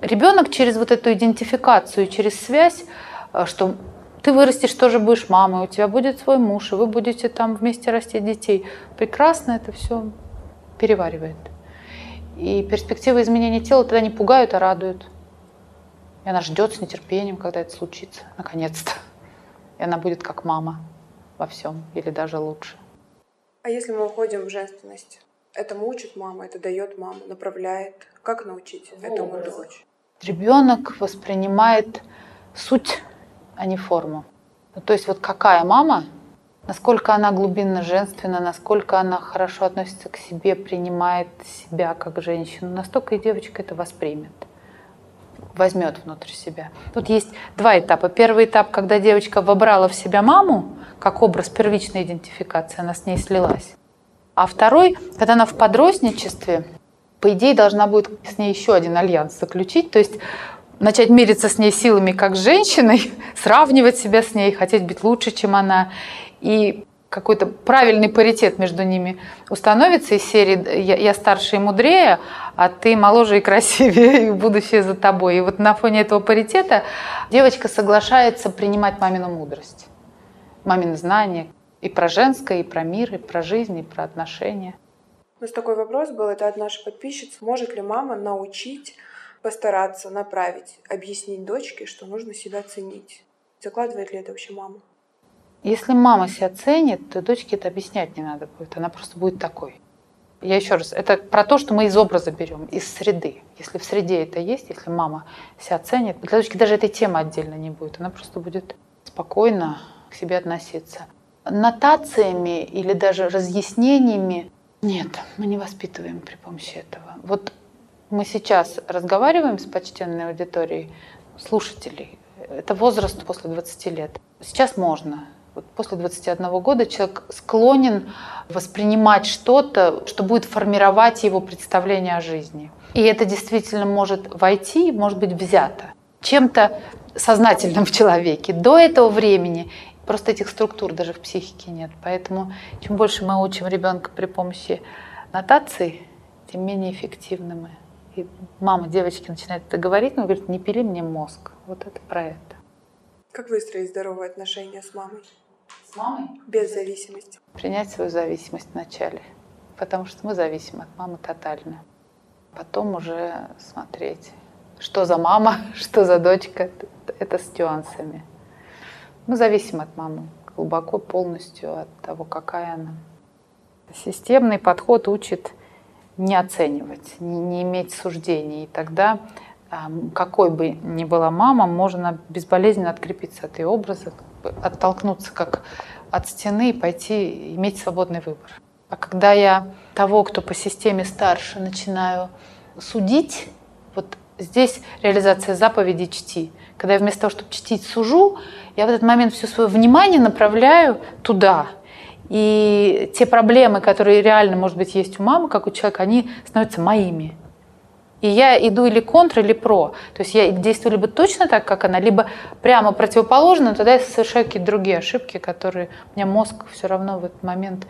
Ребенок через вот эту идентификацию, через связь, э, что ты вырастешь, тоже будешь мамой, у тебя будет свой муж, и вы будете там вместе расти детей. Прекрасно это все переваривает. И перспективы изменения тела тогда не пугают, а радуют. И она ждет с нетерпением, когда это случится, наконец-то. И она будет как мама во всем, или даже лучше. А если мы уходим в женственность? Этому учит мама, это дает мама, направляет. Как научить этому дочь? Ребенок воспринимает суть, а не форму. Ну, то есть вот какая мама, насколько она глубинно женственна, насколько она хорошо относится к себе, принимает себя как женщину, настолько и девочка это воспримет возьмет внутрь себя. Тут есть два этапа. Первый этап, когда девочка вобрала в себя маму, как образ первичной идентификации, она с ней слилась. А второй, когда она в подростничестве, по идее, должна будет с ней еще один альянс заключить, то есть начать мириться с ней силами как с женщиной, сравнивать себя с ней, хотеть быть лучше, чем она. И какой-то правильный паритет между ними установится из серии я, «Я старше и мудрее, а ты моложе и красивее, и будущее за тобой». И вот на фоне этого паритета девочка соглашается принимать мамину мудрость, мамины знания, и про женское, и про мир, и про жизнь, и про отношения. У нас такой вопрос был, это от нашей подписчицы. Может ли мама научить, постараться, направить, объяснить дочке, что нужно себя ценить? Закладывает ли это вообще мама? Если мама себя ценит, то дочке это объяснять не надо будет. Она просто будет такой. Я еще раз, это про то, что мы из образа берем, из среды. Если в среде это есть, если мама себя ценит, для дочки даже этой темы отдельно не будет. Она просто будет спокойно к себе относиться нотациями или даже разъяснениями нет, мы не воспитываем при помощи этого. Вот мы сейчас разговариваем с почтенной аудиторией слушателей. Это возраст после 20 лет. Сейчас можно. Вот после 21 года человек склонен воспринимать что-то, что будет формировать его представление о жизни. И это действительно может войти, может быть взято чем-то сознательным в человеке. До этого времени Просто этих структур даже в психике нет. Поэтому чем больше мы учим ребенка при помощи нотаций, тем менее эффективны мы. И мама девочки начинает это говорить, но говорит, не пили мне мозг. Вот это про это. Как выстроить здоровые отношения с мамой? С мамой? Без зависимости. Принять свою зависимость вначале. Потому что мы зависим от мамы тотально. Потом уже смотреть, что за мама, что за дочка. Это с нюансами. Мы зависим от мамы глубоко, полностью от того, какая она. Системный подход учит не оценивать, не, не иметь суждений. И тогда, какой бы ни была мама, можно безболезненно открепиться от ее образа, оттолкнуться как от стены и пойти иметь свободный выбор. А когда я того, кто по системе старше, начинаю судить, вот здесь реализация заповеди «чти». Когда я вместо того, чтобы чтить, сужу, я в этот момент все свое внимание направляю туда. И те проблемы, которые реально, может быть, есть у мамы, как у человека, они становятся моими. И я иду или контр, или про. То есть я действую либо точно так, как она, либо прямо противоположно, но тогда я совершаю какие-то другие ошибки, которые у меня мозг все равно в этот момент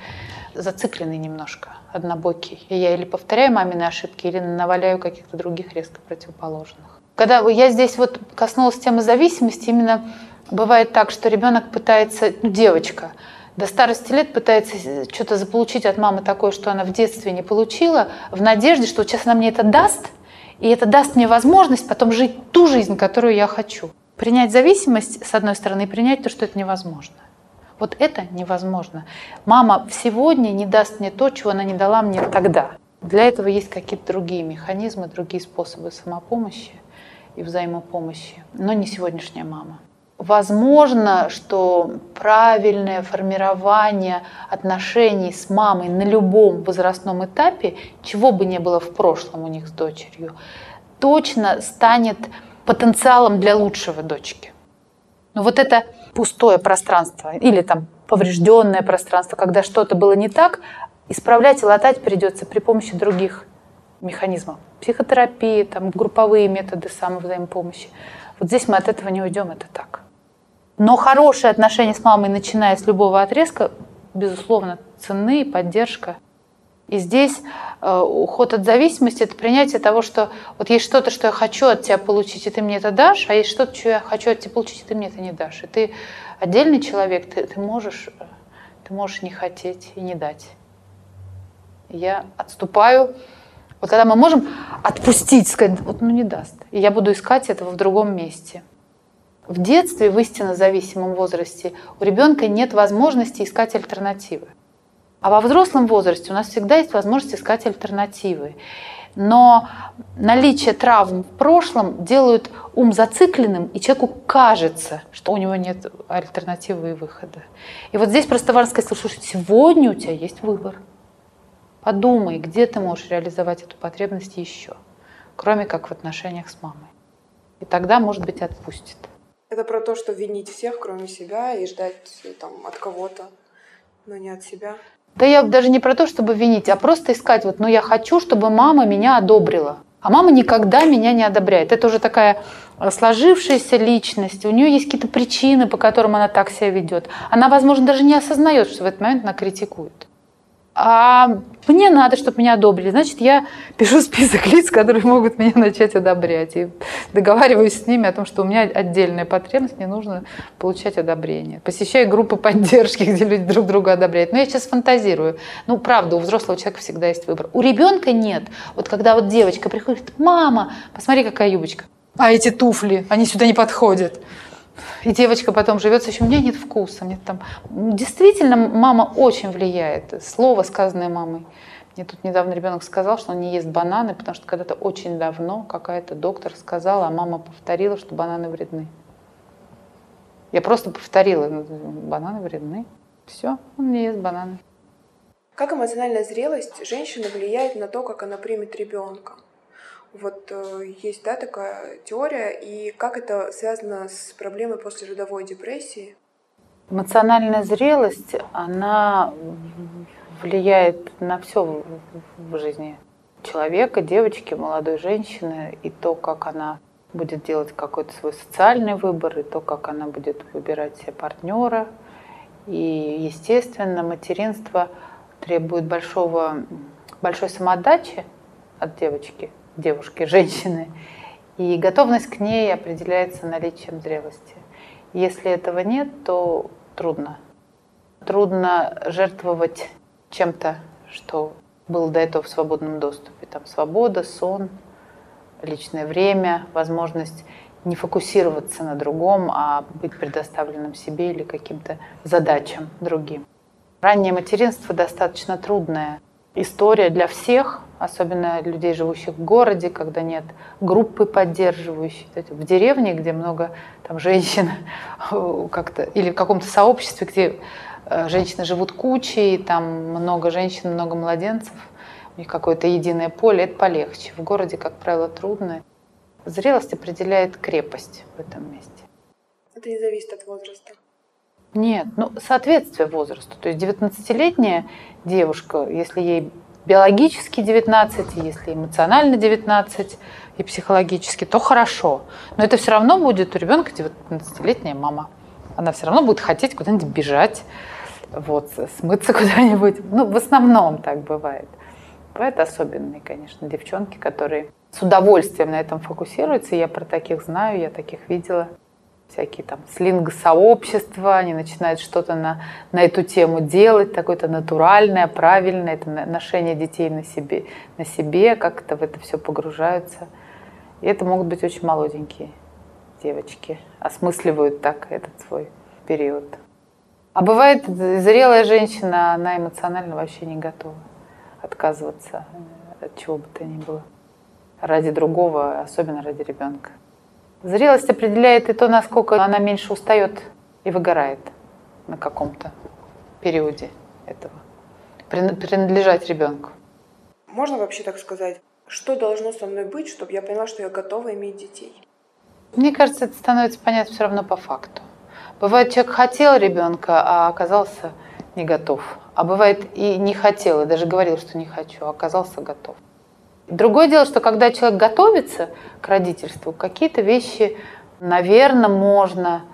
зацикленный немножко, однобокий. И я или повторяю мамины ошибки, или наваляю каких-то других резко противоположных. Когда я здесь вот коснулась темы зависимости, именно Бывает так, что ребенок пытается, ну, девочка, до старости лет пытается что-то заполучить от мамы такое, что она в детстве не получила, в надежде, что сейчас она мне это даст, и это даст мне возможность потом жить ту жизнь, которую я хочу. Принять зависимость, с одной стороны, и принять то, что это невозможно. Вот это невозможно. Мама сегодня не даст мне то, чего она не дала мне тогда. Для этого есть какие-то другие механизмы, другие способы самопомощи и взаимопомощи, но не сегодняшняя мама. Возможно, что правильное формирование отношений с мамой на любом возрастном этапе, чего бы ни было в прошлом у них с дочерью, точно станет потенциалом для лучшего дочки. Но вот это пустое пространство или там поврежденное пространство, когда что-то было не так, исправлять и латать придется при помощи других механизмов. Психотерапии, там, групповые методы самовзаимопомощи. Вот здесь мы от этого не уйдем, это так. Но хорошие отношения с мамой, начиная с любого отрезка, безусловно, ценны, поддержка. И здесь э, уход от зависимости – это принятие того, что вот есть что-то, что я хочу от тебя получить, и ты мне это дашь, а есть что-то, что я хочу от тебя получить, и ты мне это не дашь. И ты отдельный человек, ты, ты, можешь, ты можешь не хотеть и не дать. Я отступаю. Вот когда мы можем отпустить, сказать, вот ну не даст, и я буду искать этого в другом месте. В детстве, в истинно зависимом возрасте, у ребенка нет возможности искать альтернативы. А во взрослом возрасте у нас всегда есть возможность искать альтернативы. Но наличие травм в прошлом делают ум зацикленным, и человеку кажется, что у него нет альтернативы и выхода. И вот здесь просто важно сказать, слушай, сегодня у тебя есть выбор. Подумай, где ты можешь реализовать эту потребность еще, кроме как в отношениях с мамой. И тогда, может быть, отпустит. Это про то, что винить всех, кроме себя, и ждать там, от кого-то, но не от себя. Да я даже не про то, чтобы винить, а просто искать, вот, ну я хочу, чтобы мама меня одобрила. А мама никогда меня не одобряет. Это уже такая э, сложившаяся личность, у нее есть какие-то причины, по которым она так себя ведет. Она, возможно, даже не осознает, что в этот момент она критикует а мне надо, чтобы меня одобрили. Значит, я пишу список лиц, которые могут меня начать одобрять. И договариваюсь с ними о том, что у меня отдельная потребность, мне нужно получать одобрение. Посещаю группы поддержки, где люди друг друга одобряют. Но я сейчас фантазирую. Ну, правда, у взрослого человека всегда есть выбор. У ребенка нет. Вот когда вот девочка приходит, мама, посмотри, какая юбочка. А эти туфли, они сюда не подходят. И девочка потом живет, еще у меня нет вкуса. Мне там... Действительно, мама очень влияет. Слово, сказанное мамой. Мне тут недавно ребенок сказал, что он не ест бананы, потому что когда-то очень давно какая-то доктор сказала, а мама повторила, что бананы вредны. Я просто повторила, «Ну, бананы вредны. Все, он не ест бананы. Как эмоциональная зрелость женщины влияет на то, как она примет ребенка? Вот э, есть да, такая теория, и как это связано с проблемой послеродовой депрессии? Эмоциональная зрелость, она влияет на все в жизни человека, девочки, молодой женщины, и то, как она будет делать какой-то свой социальный выбор, и то, как она будет выбирать себе партнера. И, естественно, материнство требует большого, большой самоотдачи от девочки, девушки, женщины. И готовность к ней определяется наличием зрелости. Если этого нет, то трудно. Трудно жертвовать чем-то, что было до этого в свободном доступе. Там свобода, сон, личное время, возможность не фокусироваться на другом, а быть предоставленным себе или каким-то задачам другим. Раннее материнство достаточно трудная история для всех, особенно людей, живущих в городе, когда нет группы поддерживающей. В деревне, где много там, женщин как-то, или в каком-то сообществе, где э, женщины живут кучей, там много женщин, много младенцев, у них какое-то единое поле, это полегче. В городе, как правило, трудно. Зрелость определяет крепость в этом месте. Это не зависит от возраста. Нет, ну, соответствие возрасту. То есть 19-летняя девушка, если ей биологически 19, если эмоционально 19 и психологически, то хорошо. Но это все равно будет у ребенка 19-летняя мама. Она все равно будет хотеть куда-нибудь бежать, вот, смыться куда-нибудь. Ну, в основном так бывает. Бывают особенные, конечно, девчонки, которые с удовольствием на этом фокусируются. Я про таких знаю, я таких видела всякие там слинг-сообщества, они начинают что-то на, на эту тему делать, такое-то натуральное, правильное, это ношение детей на себе, на себе как-то в это все погружаются. И это могут быть очень молоденькие девочки, осмысливают так этот свой период. А бывает зрелая женщина, она эмоционально вообще не готова отказываться от чего бы то ни было. Ради другого, особенно ради ребенка. Зрелость определяет и то, насколько она меньше устает и выгорает на каком-то периоде этого. Принадлежать ребенку. Можно вообще так сказать? Что должно со мной быть, чтобы я поняла, что я готова иметь детей? Мне кажется, это становится понятно все равно по факту. Бывает, человек хотел ребенка, а оказался не готов. А бывает и не хотел, и даже говорил, что не хочу, а оказался готов. Другое дело, что когда человек готовится к родительству, какие-то вещи, наверное, можно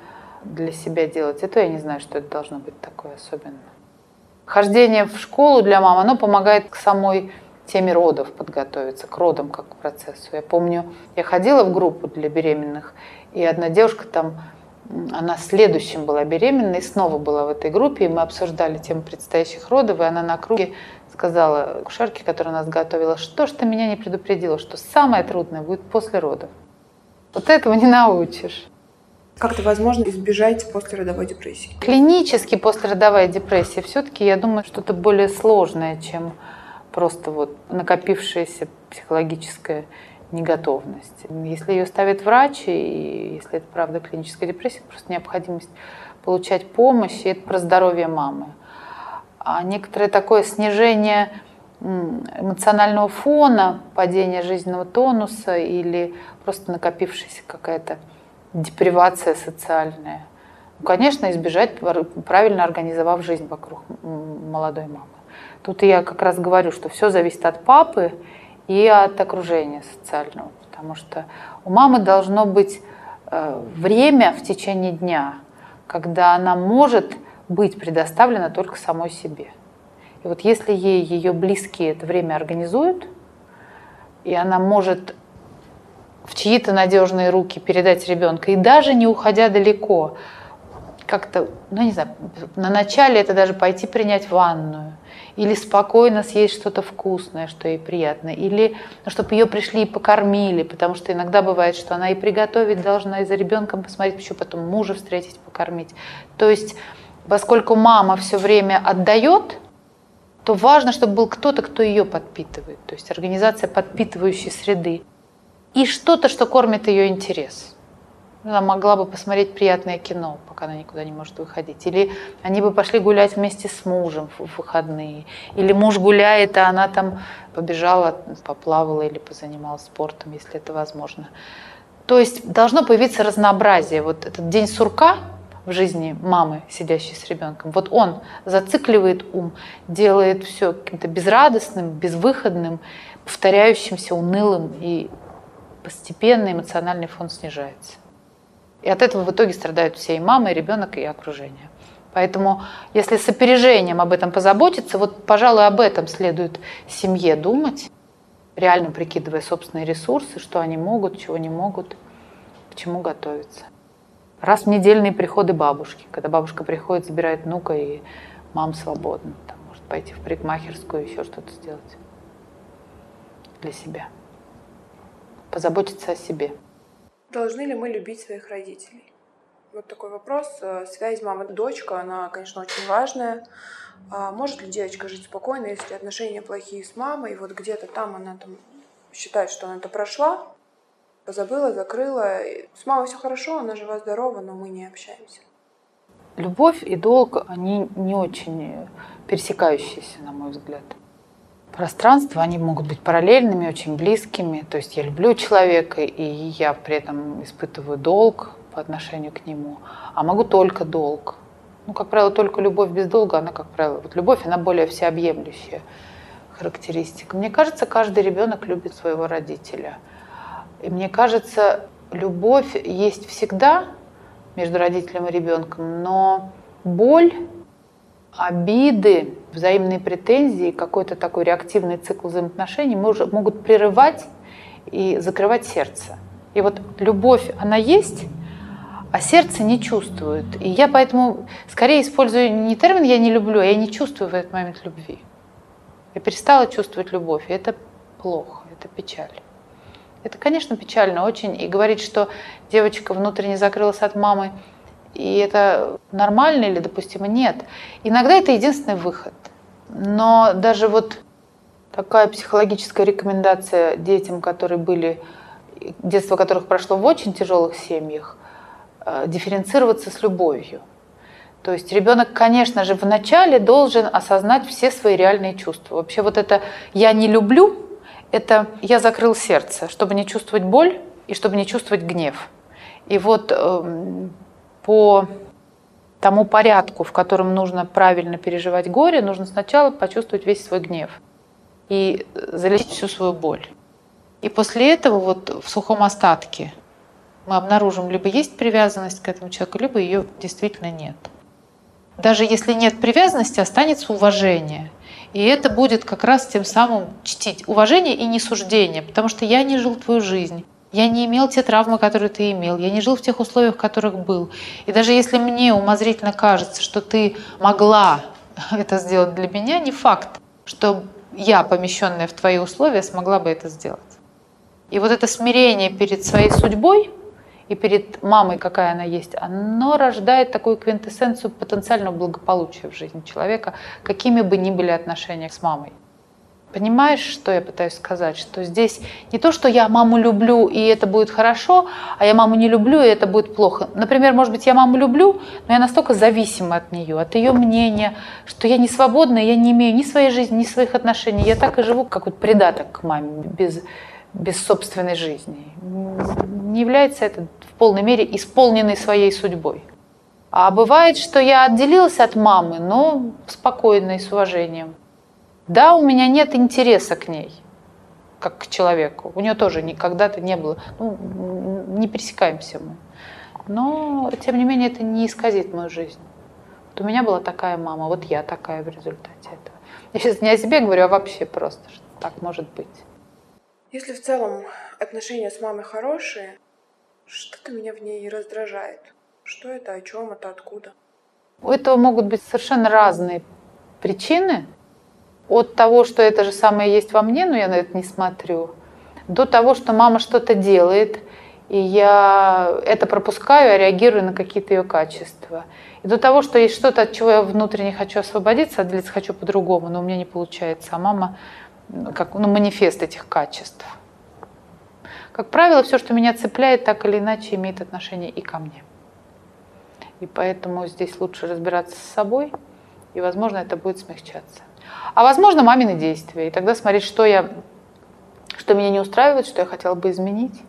для себя делать, это я не знаю, что это должно быть такое особенное. Хождение в школу для мам, оно помогает к самой теме родов подготовиться, к родам как к процессу. Я помню, я ходила в группу для беременных, и одна девушка там, она следующим была беременна и снова была в этой группе, и мы обсуждали тему предстоящих родов, и она на круге сказала кушерке, которая нас готовила, что ж ты меня не предупредила, что самое трудное будет после родов. Вот этого не научишь. Как это возможно избежать послеродовой депрессии? Клинически послеродовая депрессия все-таки, я думаю, что-то более сложное, чем просто вот накопившаяся психологическая неготовность. Если ее ставит врач, и если это правда клиническая депрессия, просто необходимость получать помощь, и это про здоровье мамы. А некоторое такое снижение эмоционального фона, падение жизненного тонуса или просто накопившаяся какая-то депривация социальная. Ну, конечно, избежать, правильно организовав жизнь вокруг молодой мамы. Тут я как раз говорю, что все зависит от папы и от окружения социального, потому что у мамы должно быть э, время в течение дня, когда она может быть предоставлена только самой себе. И вот если ей ее близкие это время организуют, и она может в чьи-то надежные руки передать ребенка, и даже не уходя далеко, как-то, ну не знаю, на начале это даже пойти принять ванную, или спокойно съесть что-то вкусное, что ей приятно, или ну, чтобы ее пришли и покормили, потому что иногда бывает, что она и приготовить должна, и за ребенком посмотреть, еще потом мужа встретить, покормить. То есть, поскольку мама все время отдает, то важно, чтобы был кто-то, кто ее подпитывает, то есть организация подпитывающей среды. И что-то, что кормит ее интерес. Она могла бы посмотреть приятное кино, пока она никуда не может выходить. Или они бы пошли гулять вместе с мужем в выходные. Или муж гуляет, а она там побежала, поплавала или позанималась спортом, если это возможно. То есть должно появиться разнообразие. Вот этот день сурка в жизни мамы, сидящей с ребенком, вот он зацикливает ум, делает все каким-то безрадостным, безвыходным, повторяющимся, унылым, и постепенно эмоциональный фон снижается. И от этого в итоге страдают все и мама, и ребенок, и окружение. Поэтому, если с опережением об этом позаботиться, вот, пожалуй, об этом следует семье думать, реально прикидывая собственные ресурсы, что они могут, чего не могут, к чему готовиться. Раз в недельные приходы бабушки, когда бабушка приходит, забирает внука, и мам свободна, там, может пойти в парикмахерскую, еще что-то сделать для себя. Позаботиться о себе. Должны ли мы любить своих родителей? Вот такой вопрос. Э, связь мама-дочка, она, конечно, очень важная. А может ли девочка жить спокойно, если отношения плохие с мамой, и вот где-то там она там считает, что она это прошла, позабыла, закрыла. С мамой все хорошо, она жива-здорова, но мы не общаемся. Любовь и долг, они не очень пересекающиеся, на мой взгляд пространства, они могут быть параллельными, очень близкими. То есть я люблю человека, и я при этом испытываю долг по отношению к нему, а могу только долг. Ну, как правило, только любовь без долга, она, как правило, вот любовь, она более всеобъемлющая характеристика. Мне кажется, каждый ребенок любит своего родителя. И мне кажется, любовь есть всегда между родителем и ребенком, но боль обиды, взаимные претензии, какой-то такой реактивный цикл взаимоотношений могут прерывать и закрывать сердце. И вот любовь, она есть, а сердце не чувствует. И я поэтому скорее использую не термин «я не люблю», а «я не чувствую в этот момент любви». Я перестала чувствовать любовь, и это плохо, это печаль. Это, конечно, печально очень. И говорить, что девочка внутренне закрылась от мамы, и это нормально или допустимо? Нет. Иногда это единственный выход. Но даже вот такая психологическая рекомендация детям, которые были, детство которых прошло в очень тяжелых семьях, э, дифференцироваться с любовью. То есть ребенок, конечно же, вначале должен осознать все свои реальные чувства. Вообще вот это «я не люблю» — это «я закрыл сердце», чтобы не чувствовать боль и чтобы не чувствовать гнев. И вот эм, по тому порядку, в котором нужно правильно переживать горе, нужно сначала почувствовать весь свой гнев и залечить всю свою боль. И после этого вот в сухом остатке мы обнаружим, либо есть привязанность к этому человеку, либо ее действительно нет. Даже если нет привязанности, останется уважение. И это будет как раз тем самым чтить уважение и не суждение, потому что я не жил твою жизнь. Я не имел те травмы, которые ты имел. Я не жил в тех условиях, в которых был. И даже если мне умозрительно кажется, что ты могла это сделать для меня, не факт, что я, помещенная в твои условия, смогла бы это сделать. И вот это смирение перед своей судьбой и перед мамой, какая она есть, оно рождает такую квинтэссенцию потенциального благополучия в жизни человека, какими бы ни были отношения с мамой. Понимаешь, что я пытаюсь сказать? Что здесь не то, что я маму люблю, и это будет хорошо, а я маму не люблю, и это будет плохо. Например, может быть, я маму люблю, но я настолько зависима от нее, от ее мнения, что я не свободна, я не имею ни своей жизни, ни своих отношений. Я так и живу, как вот придаток к маме, без, без собственной жизни. Не является это в полной мере исполненной своей судьбой. А бывает, что я отделилась от мамы, но спокойно и с уважением. Да, у меня нет интереса к ней, как к человеку. У нее тоже никогда-то не было. Ну, не пересекаемся мы. Но, тем не менее, это не исказит мою жизнь. Вот у меня была такая мама, вот я такая в результате этого. Я сейчас не о себе говорю, а вообще просто, что так может быть. Если в целом отношения с мамой хорошие, что-то меня в ней раздражает. Что это, о чем это, откуда? У этого могут быть совершенно разные причины от того, что это же самое есть во мне, но я на это не смотрю, до того, что мама что-то делает, и я это пропускаю, а реагирую на какие-то ее качества. И до того, что есть что-то, от чего я внутренне хочу освободиться, а хочу по-другому, но у меня не получается. А мама как ну, манифест этих качеств. Как правило, все, что меня цепляет, так или иначе имеет отношение и ко мне. И поэтому здесь лучше разбираться с собой, и, возможно, это будет смягчаться. А возможно, мамины действия. И тогда смотреть, что, я, что меня не устраивает, что я хотела бы изменить.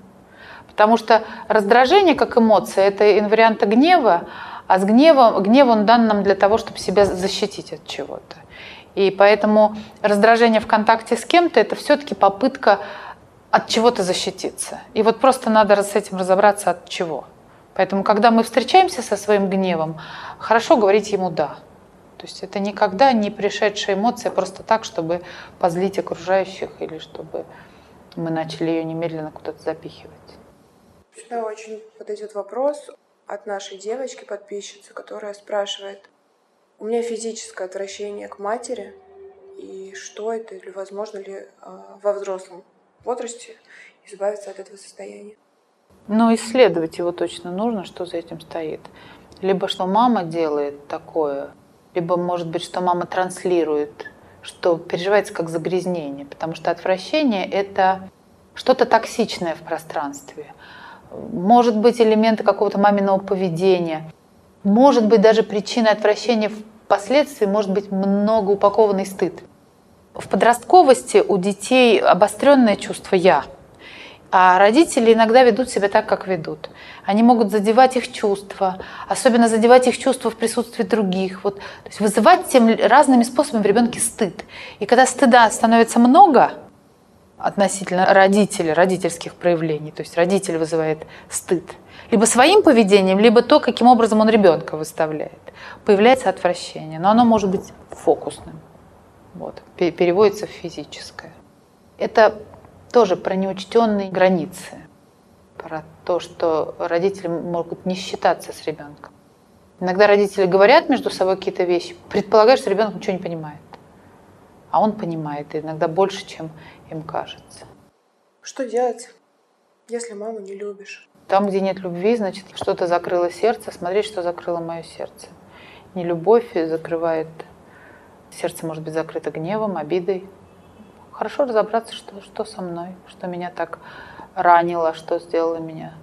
Потому что раздражение как эмоция – это инварианта гнева, а с гневом, гнев он дан нам для того, чтобы себя защитить от чего-то. И поэтому раздражение в контакте с кем-то – это все-таки попытка от чего-то защититься. И вот просто надо с этим разобраться от чего. Поэтому, когда мы встречаемся со своим гневом, хорошо говорить ему «да». То есть это никогда не пришедшая эмоция просто так, чтобы позлить окружающих или чтобы мы начали ее немедленно куда-то запихивать. Сюда очень подойдет вопрос от нашей девочки, подписчицы, которая спрашивает, у меня физическое отвращение к матери, и что это, или возможно ли э, во взрослом возрасте избавиться от этого состояния? Ну, исследовать его точно нужно, что за этим стоит. Либо что мама делает такое, либо, может быть, что мама транслирует, что переживается как загрязнение, потому что отвращение – это что-то токсичное в пространстве. Может быть, элементы какого-то маминого поведения. Может быть, даже причина отвращения впоследствии может быть много упакованный стыд. В подростковости у детей обостренное чувство «я», а родители иногда ведут себя так, как ведут. Они могут задевать их чувства, особенно задевать их чувства в присутствии других. Вот, то есть вызывать тем разными способами в ребенке стыд. И когда стыда становится много относительно родителя, родительских проявлений, то есть родитель вызывает стыд, либо своим поведением, либо то, каким образом он ребенка выставляет, появляется отвращение. Но оно может быть фокусным. Вот, переводится в физическое. Это тоже про неучтенные границы, про то, что родители могут не считаться с ребенком. Иногда родители говорят между собой какие-то вещи, предполагают, что ребенок ничего не понимает. А он понимает, и иногда больше, чем им кажется. Что делать, если маму не любишь? Там, где нет любви, значит, что-то закрыло сердце. Смотреть, что закрыло мое сердце. Не любовь закрывает. Сердце может быть закрыто гневом, обидой, хорошо разобраться, что, что со мной, что меня так ранило, что сделало меня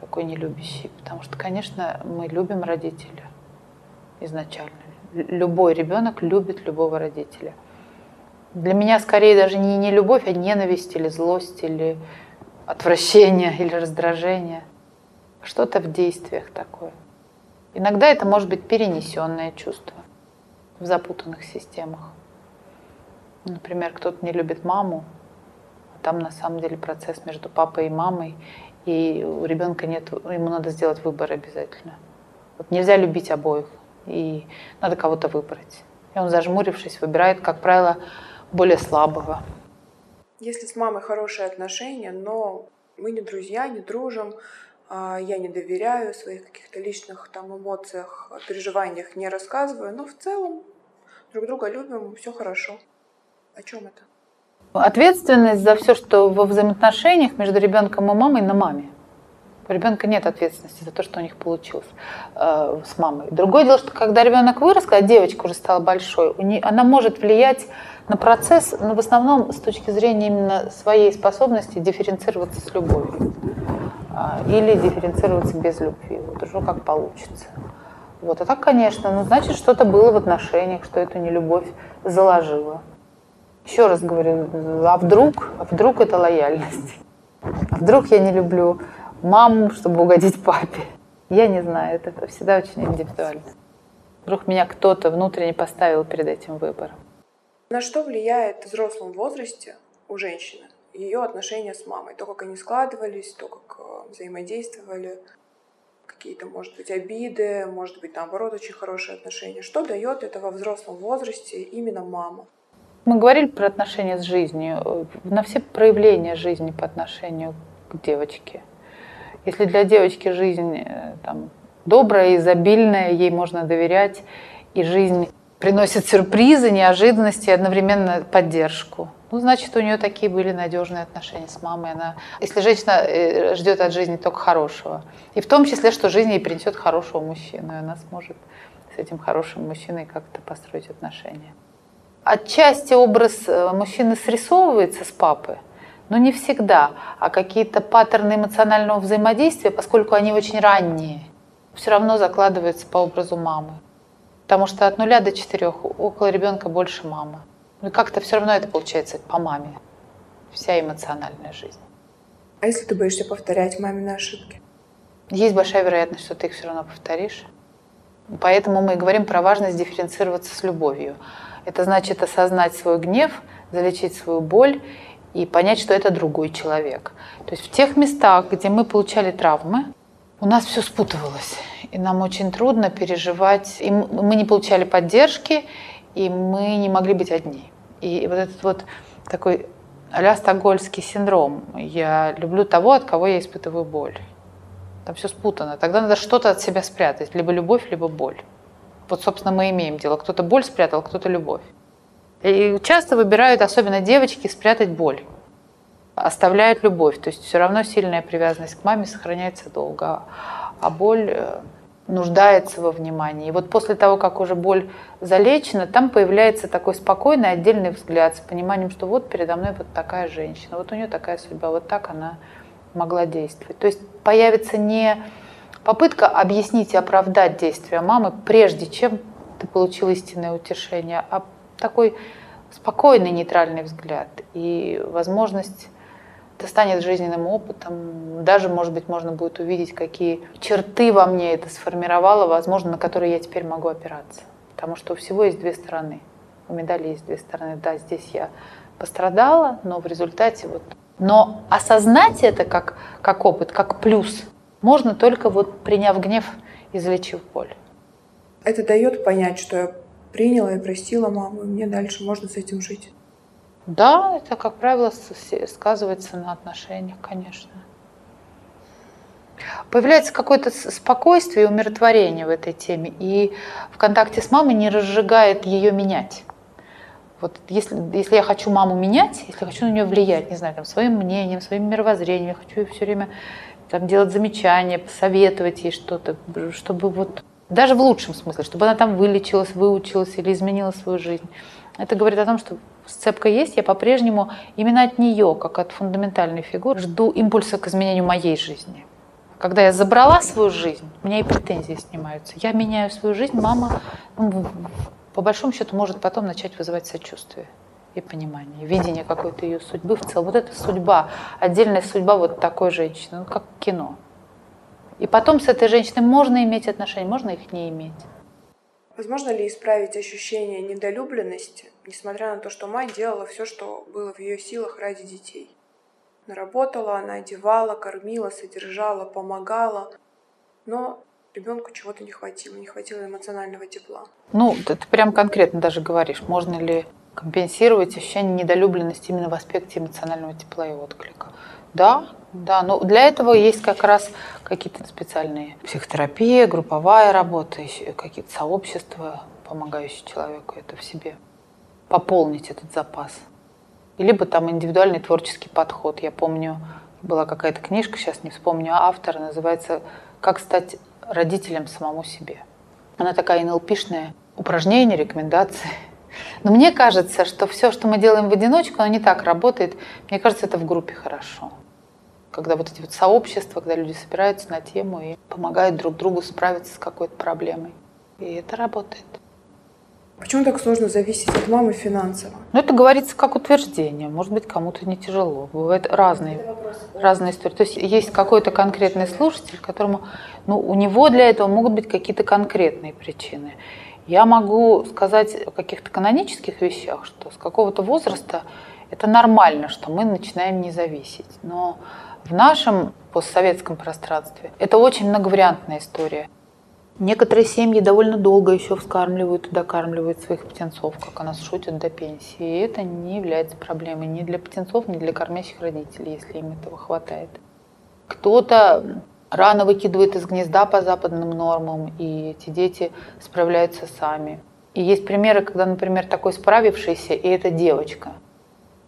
такой нелюбящей. Потому что, конечно, мы любим родителя изначально. Любой ребенок любит любого родителя. Для меня скорее даже не, не любовь, а ненависть или злость, или отвращение, или раздражение. Что-то в действиях такое. Иногда это может быть перенесенное чувство в запутанных системах. Например, кто-то не любит маму, а там на самом деле процесс между папой и мамой, и у ребенка нет, ему надо сделать выбор обязательно. Вот нельзя любить обоих, и надо кого-то выбрать. И он, зажмурившись, выбирает, как правило, более слабого. Если с мамой хорошие отношения, но мы не друзья, не дружим, а, я не доверяю, своих каких-то личных там эмоциях, переживаниях не рассказываю, но в целом друг друга любим, все хорошо. О чем это? Ответственность за все, что во взаимоотношениях между ребенком и мамой на маме. У ребенка нет ответственности за то, что у них получилось э, с мамой. Другое дело, что когда ребенок вырос, когда девочка уже стала большой, у нее, она может влиять на процесс, но в основном с точки зрения именно своей способности дифференцироваться с любовью э, или дифференцироваться без любви. Вот уже как получится. Вот. А так, конечно, ну, значит, что-то было в отношениях, что эту нелюбовь заложила. Еще раз говорю, а вдруг, а вдруг это лояльность? А вдруг я не люблю маму, чтобы угодить папе? Я не знаю, это всегда очень индивидуально. Вдруг меня кто-то внутренне поставил перед этим выбором. На что влияет в взрослом возрасте у женщины ее отношения с мамой? То, как они складывались, то, как э, взаимодействовали, какие-то, может быть, обиды, может быть, наоборот, очень хорошие отношения. Что дает это во взрослом возрасте именно мама? Мы говорили про отношения с жизнью, на все проявления жизни по отношению к девочке. Если для девочки жизнь э, там, добрая, изобильная, ей можно доверять, и жизнь приносит сюрпризы, неожиданности и одновременно поддержку. Ну, значит, у нее такие были надежные отношения с мамой. Она, если женщина э, ждет от жизни только хорошего, и в том числе, что жизнь ей принесет хорошего мужчину, и она сможет с этим хорошим мужчиной как-то построить отношения отчасти образ э, мужчины срисовывается с папы, но не всегда, а какие-то паттерны эмоционального взаимодействия, поскольку они очень ранние, все равно закладываются по образу мамы. Потому что от нуля до четырех около ребенка больше мамы. Ну и как-то все равно это получается по маме. Вся эмоциональная жизнь. А если ты боишься повторять мамины ошибки? Есть большая вероятность, что ты их все равно повторишь. Поэтому мы и говорим про важность дифференцироваться с любовью. Это значит осознать свой гнев, залечить свою боль и понять, что это другой человек. То есть в тех местах, где мы получали травмы, у нас все спутывалось. И нам очень трудно переживать. И мы не получали поддержки, и мы не могли быть одни. И вот этот вот такой а стокгольмский синдром. Я люблю того, от кого я испытываю боль. Там все спутано. Тогда надо что-то от себя спрятать. Либо любовь, либо боль. Вот, собственно, мы имеем дело. Кто-то боль спрятал, кто-то любовь. И часто выбирают, особенно девочки, спрятать боль. Оставляют любовь. То есть все равно сильная привязанность к маме сохраняется долго. А боль э, нуждается во внимании. И вот после того, как уже боль залечена, там появляется такой спокойный отдельный взгляд с пониманием, что вот передо мной вот такая женщина, вот у нее такая судьба, вот так она могла действовать. То есть появится не попытка объяснить и оправдать действия мамы, прежде чем ты получил истинное утешение, а такой спокойный, нейтральный взгляд и возможность это станет жизненным опытом. Даже, может быть, можно будет увидеть, какие черты во мне это сформировало, возможно, на которые я теперь могу опираться. Потому что у всего есть две стороны. У медали есть две стороны. Да, здесь я пострадала, но в результате вот... Но осознать это как, как опыт, как плюс – можно только вот приняв гнев, излечив боль. Это дает понять, что я приняла и простила маму, и мне дальше можно с этим жить. Да, это, как правило, сказывается на отношениях, конечно. Появляется какое-то спокойствие и умиротворение в этой теме, и в контакте с мамой не разжигает ее менять. Вот если, если я хочу маму менять, если я хочу на нее влиять, не знаю, там, своим мнением, своим мировоззрением, я хочу ее все время там, делать замечания, посоветовать ей что-то, чтобы вот даже в лучшем смысле, чтобы она там вылечилась, выучилась или изменила свою жизнь. Это говорит о том, что сцепка есть, я по-прежнему именно от нее, как от фундаментальной фигуры, жду импульса к изменению моей жизни. Когда я забрала свою жизнь, у меня и претензии снимаются. Я меняю свою жизнь, мама, ну, по большому счету, может потом начать вызывать сочувствие и понимание, видение какой-то ее судьбы в целом. Вот это судьба, отдельная судьба вот такой женщины, ну как кино. И потом с этой женщиной можно иметь отношения, можно их не иметь. Возможно ли исправить ощущение недолюбленности, несмотря на то, что мать делала все, что было в ее силах ради детей? Она работала, она одевала, кормила, содержала, помогала. Но ребенку чего-то не хватило, не хватило эмоционального тепла. Ну, ты, ты прям конкретно даже говоришь, можно ли компенсировать ощущение недолюбленности именно в аспекте эмоционального тепла и отклика. Да, да, но для этого есть как раз какие-то специальные психотерапия, групповая работа, какие-то сообщества, помогающие человеку это в себе пополнить этот запас. Либо там индивидуальный творческий подход. Я помню, была какая-то книжка, сейчас не вспомню автора, называется «Как стать родителем самому себе». Она такая НЛПшная, упражнения, рекомендации. Но мне кажется, что все, что мы делаем в одиночку, оно не так работает. Мне кажется, это в группе хорошо. Когда вот эти вот сообщества, когда люди собираются на тему и помогают друг другу справиться с какой-то проблемой. И это работает. Почему так сложно зависеть от мамы финансово? Ну, это говорится как утверждение. Может быть, кому-то не тяжело. Бывают разные, разные истории. То есть есть какой-то конкретный слушатель, которому, ну, у него для этого могут быть какие-то конкретные причины. Я могу сказать о каких-то канонических вещах, что с какого-то возраста это нормально, что мы начинаем не зависеть. Но в нашем постсоветском пространстве это очень многовариантная история. Некоторые семьи довольно долго еще вскармливают и докармливают своих птенцов, как у нас шутят, до пенсии. И это не является проблемой ни для птенцов, ни для кормящих родителей, если им этого хватает. Кто-то рано выкидывает из гнезда по западным нормам, и эти дети справляются сами. И есть примеры, когда, например, такой справившийся, и это девочка.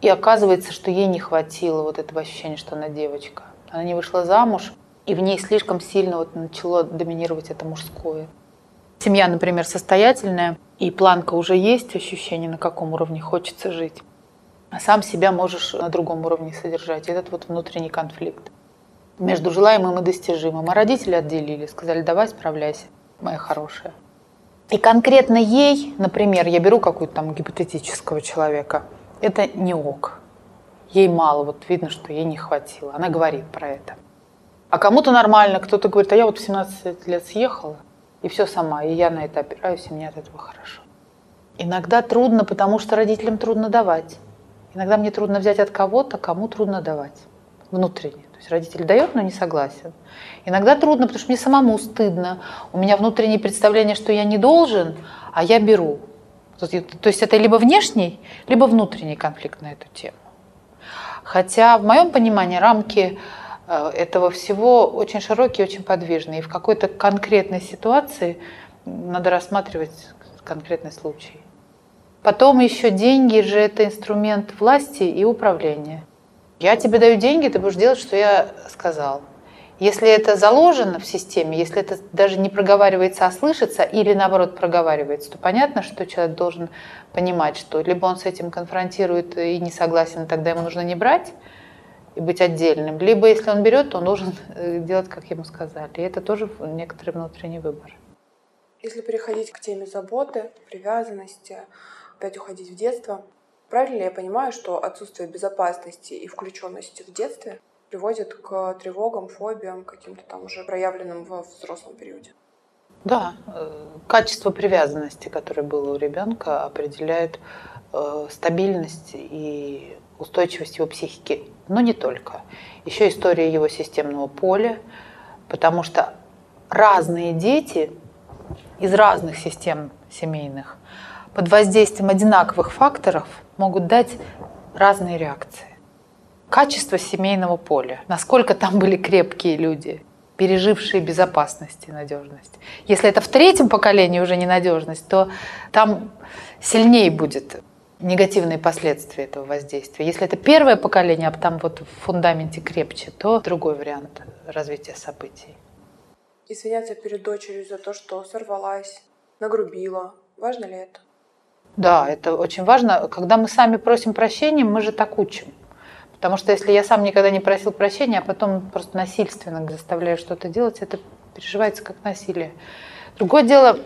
И оказывается, что ей не хватило вот этого ощущения, что она девочка. Она не вышла замуж, и в ней слишком сильно вот начало доминировать это мужское. Семья, например, состоятельная, и планка уже есть, ощущение, на каком уровне хочется жить. А сам себя можешь на другом уровне содержать. Этот вот внутренний конфликт между желаемым и достижимым. А родители отделили, сказали, давай справляйся, моя хорошая. И конкретно ей, например, я беру какую-то там гипотетического человека, это не ок. Ей мало, вот видно, что ей не хватило. Она говорит про это. А кому-то нормально, кто-то говорит, а я вот в 17 лет съехала, и все сама, и я на это опираюсь, и мне от этого хорошо. Иногда трудно, потому что родителям трудно давать. Иногда мне трудно взять от кого-то, кому трудно давать. Внутренне. То есть родитель дает, но не согласен. Иногда трудно, потому что мне самому стыдно. У меня внутреннее представление, что я не должен, а я беру. То есть это либо внешний, либо внутренний конфликт на эту тему. Хотя в моем понимании рамки Э, этого всего очень широкий, очень подвижный. И в какой-то конкретной ситуации надо рассматривать конкретный случай. Потом еще деньги же это инструмент власти и управления. Я тебе даю деньги, ты будешь делать, что я сказал. Если это заложено в системе, если это даже не проговаривается, а слышится, или наоборот проговаривается, то понятно, что человек должен понимать, что либо он с этим конфронтирует и не согласен, тогда ему нужно не брать, и быть отдельным. Либо если он берет, то он должен э, делать, как ему сказали. И это тоже некоторый внутренний выбор. Если переходить к теме заботы, привязанности, опять уходить в детство, правильно ли я понимаю, что отсутствие безопасности и включенности в детстве приводит к тревогам, фобиям, каким-то там уже проявленным в взрослом периоде? Да, э, качество привязанности, которое было у ребенка, определяет э, стабильность и устойчивость его психики, но не только. Еще история его системного поля, потому что разные дети из разных систем семейных под воздействием одинаковых факторов могут дать разные реакции. Качество семейного поля, насколько там были крепкие люди, пережившие безопасность и надежность. Если это в третьем поколении уже ненадежность, то там сильнее будет негативные последствия этого воздействия. Если это первое поколение, а там вот в фундаменте крепче, то другой вариант развития событий. Извиняться перед дочерью за то, что сорвалась, нагрубила. Важно ли это? Да, это очень важно. Когда мы сами просим прощения, мы же так учим. Потому что если я сам никогда не просил прощения, а потом просто насильственно заставляю что-то делать, это переживается как насилие. Другое дело,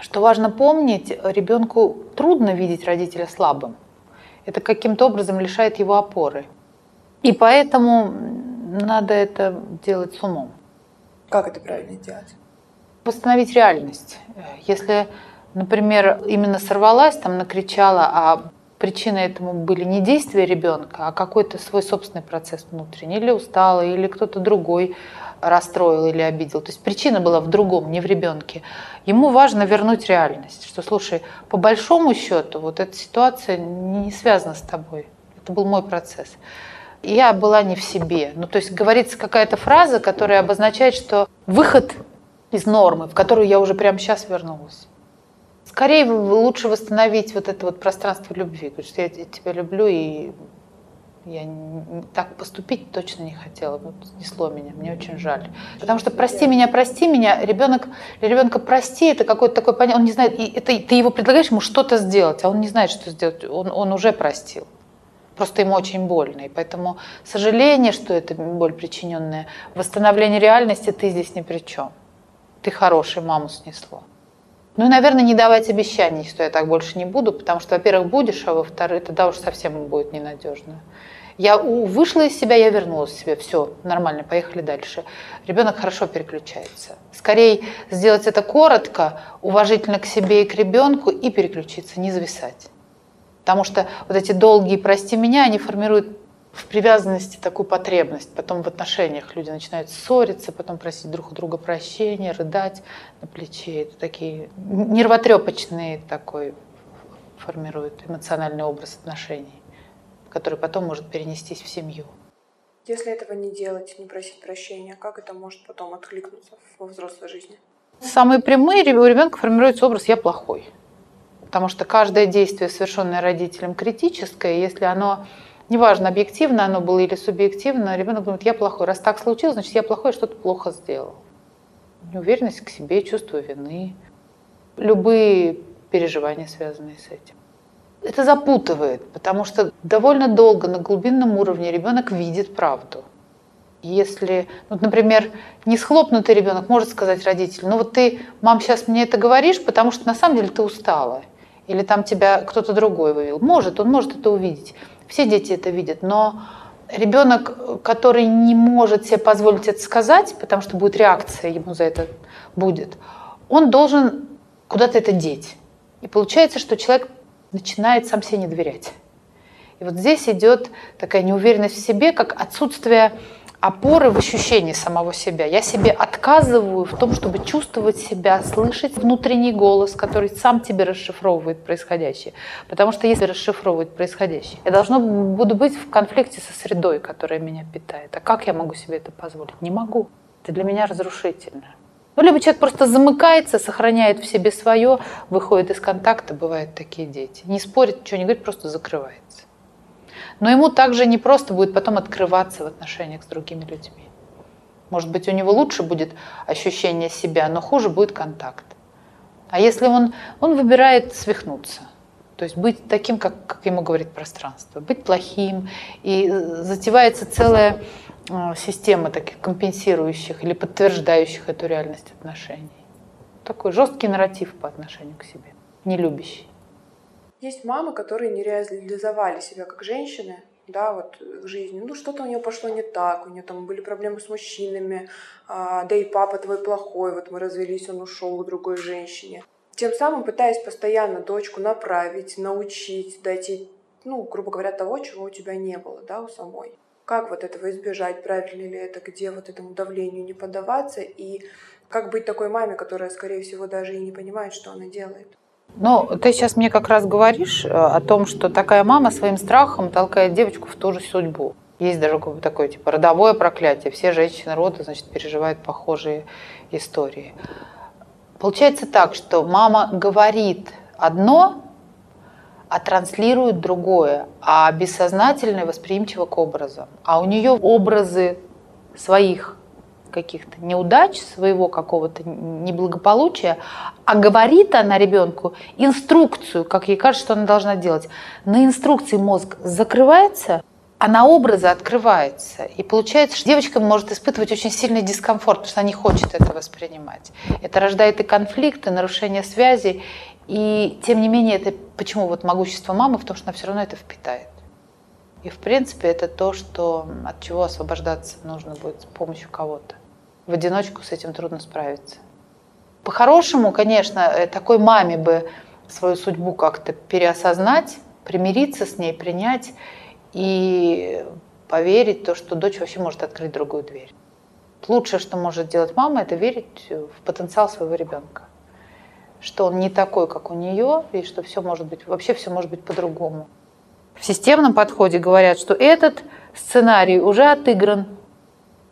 что важно помнить, ребенку трудно видеть родителя слабым. Это каким-то образом лишает его опоры. И поэтому надо это делать с умом. Как это правильно делать? Восстановить реальность. Если, например, именно сорвалась, там накричала, а причиной этому были не действия ребенка, а какой-то свой собственный процесс внутренний, или усталый, или кто-то другой расстроил или обидел. То есть причина была в другом, не в ребенке. Ему важно вернуть реальность, что, слушай, по большому счету, вот эта ситуация не связана с тобой. Это был мой процесс. Я была не в себе. Ну, то есть говорится какая-то фраза, которая обозначает, что выход из нормы, в которую я уже прямо сейчас вернулась. Скорее лучше восстановить вот это вот пространство любви, потому что я тебя люблю, и я так поступить точно не хотела, вот снесло меня, мне очень жаль. Потому что прости меня, прости меня, ребенок, для ребенка прости, это какой-то такой понятие, он не знает, и это, ты его предлагаешь ему что-то сделать, а он не знает, что сделать, он, он уже простил. Просто ему очень больно. И поэтому сожаление, что это боль причиненная, восстановление реальности ты здесь ни при чем. Ты хороший, маму снесло. Ну и, наверное, не давать обещаний, что я так больше не буду, потому что, во-первых, будешь, а во-вторых, тогда уж совсем будет ненадежно. Я вышла из себя, я вернулась в себя, все, нормально, поехали дальше. Ребенок хорошо переключается. Скорее сделать это коротко, уважительно к себе и к ребенку и переключиться, не зависать. Потому что вот эти долгие «прости меня», они формируют в привязанности такую потребность. Потом в отношениях люди начинают ссориться, потом просить друг у друга прощения, рыдать на плече. Это такие нервотрепочные такой формируют эмоциональный образ отношений, который потом может перенестись в семью. Если этого не делать, не просить прощения, как это может потом откликнуться во взрослой жизни? Самые прямые у ребенка формируется образ «я плохой». Потому что каждое действие, совершенное родителем, критическое, если оно Неважно, объективно оно было или субъективно, ребенок думает, я плохой. Раз так случилось, значит, я плохой, что-то плохо сделал. Неуверенность к себе, чувство вины, любые переживания, связанные с этим. Это запутывает, потому что довольно долго на глубинном уровне ребенок видит правду. Если, ну, например, не схлопнутый ребенок может сказать родителю, ну вот ты, мам, сейчас мне это говоришь, потому что на самом деле ты устала. Или там тебя кто-то другой вывел. Может, он может это увидеть. Все дети это видят, но ребенок, который не может себе позволить это сказать, потому что будет реакция ему за это будет, он должен куда-то это деть. И получается, что человек начинает сам себе не доверять. И вот здесь идет такая неуверенность в себе, как отсутствие опоры в ощущении самого себя. Я себе отказываю в том, чтобы чувствовать себя, слышать внутренний голос, который сам тебе расшифровывает происходящее. Потому что если расшифровывать происходящее, я должна буду быть в конфликте со средой, которая меня питает. А как я могу себе это позволить? Не могу. Это для меня разрушительно. Ну, либо человек просто замыкается, сохраняет в себе свое, выходит из контакта, бывают такие дети. Не спорит, ничего не говорит, просто закрывается. Но ему также не просто будет потом открываться в отношениях с другими людьми. Может быть, у него лучше будет ощущение себя, но хуже будет контакт. А если он, он выбирает свихнуться, то есть быть таким, как, как ему говорит пространство, быть плохим, и затевается целая э, система таких компенсирующих или подтверждающих эту реальность отношений. Такой жесткий нарратив по отношению к себе, не любящий. Есть мамы, которые не реализовали себя как женщины, да, вот в жизни. Ну, что-то у нее пошло не так, у нее там были проблемы с мужчинами, а, да и папа твой плохой, вот мы развелись, он ушел к другой женщине. Тем самым пытаясь постоянно дочку направить, научить, дать ей, ну, грубо говоря, того, чего у тебя не было, да, у самой. Как вот этого избежать, правильно ли это, где вот этому давлению не поддаваться, и как быть такой маме, которая, скорее всего, даже и не понимает, что она делает. Ну, ты сейчас мне как раз говоришь э, о том, что такая мама своим страхом толкает девочку в ту же судьбу. Есть даже такое типа родовое проклятие. Все женщины рода, значит, переживают похожие истории. Получается так, что мама говорит одно, а транслирует другое, а бессознательное восприимчиво к образам. А у нее образы своих каких-то неудач, своего какого-то неблагополучия, а говорит она ребенку инструкцию, как ей кажется, что она должна делать. На инструкции мозг закрывается, а на образы открывается. И получается, что девочка может испытывать очень сильный дискомфорт, потому что она не хочет это воспринимать. Это рождает и конфликты, нарушение связи. И тем не менее, это почему вот могущество мамы в том, что она все равно это впитает. И в принципе это то, что, от чего освобождаться нужно будет с помощью кого-то в одиночку с этим трудно справиться. По-хорошему, конечно, э, такой маме бы свою судьбу как-то переосознать примириться с ней, принять и поверить то, что дочь вообще может открыть другую дверь. Лучшее, что может делать мама, это верить в потенциал своего ребенка. Что он не такой, как у нее, и что все может быть, вообще все может быть по-другому. В системном подходе говорят, что этот сценарий уже отыгран.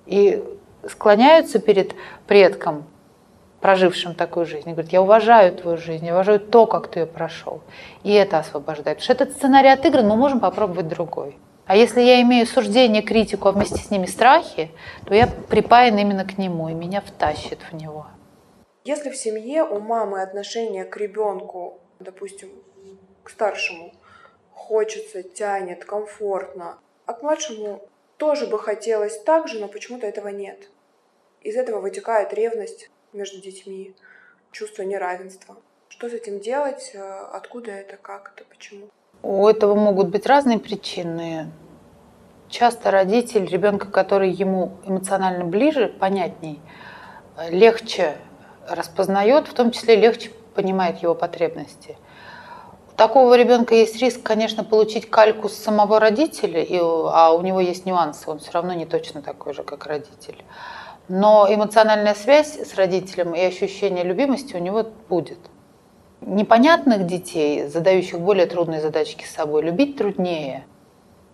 И склоняются перед предком, прожившим такую жизнь, и говорят, я уважаю твою жизнь, я уважаю то, как ты ее прошел. И это освобождает. Потому что этот сценарий отыгран, мы можем попробовать другой. А если я имею суждение, критику, а вместе с ними страхи, то я припаян именно к нему, и меня втащит в него. Если в семье у мамы отношение к ребенку, допустим, к старшему, хочется, тянет, комфортно, а к младшему тоже бы хотелось так же, но почему-то этого нет. Из этого вытекает ревность между детьми, чувство неравенства. Что с этим делать? Э, откуда это? Как это? Почему? У этого могут быть разные причины. Часто родитель ребенка, который ему эмоционально ближе, понятней, легче распознает, в том числе легче понимает его потребности. У такого ребенка есть риск, конечно, получить кальку с самого родителя, а у него есть нюансы, он все равно не точно такой же, как родитель. Но эмоциональная связь с родителем и ощущение любимости у него будет. Непонятных детей, задающих более трудные задачки с собой, любить труднее.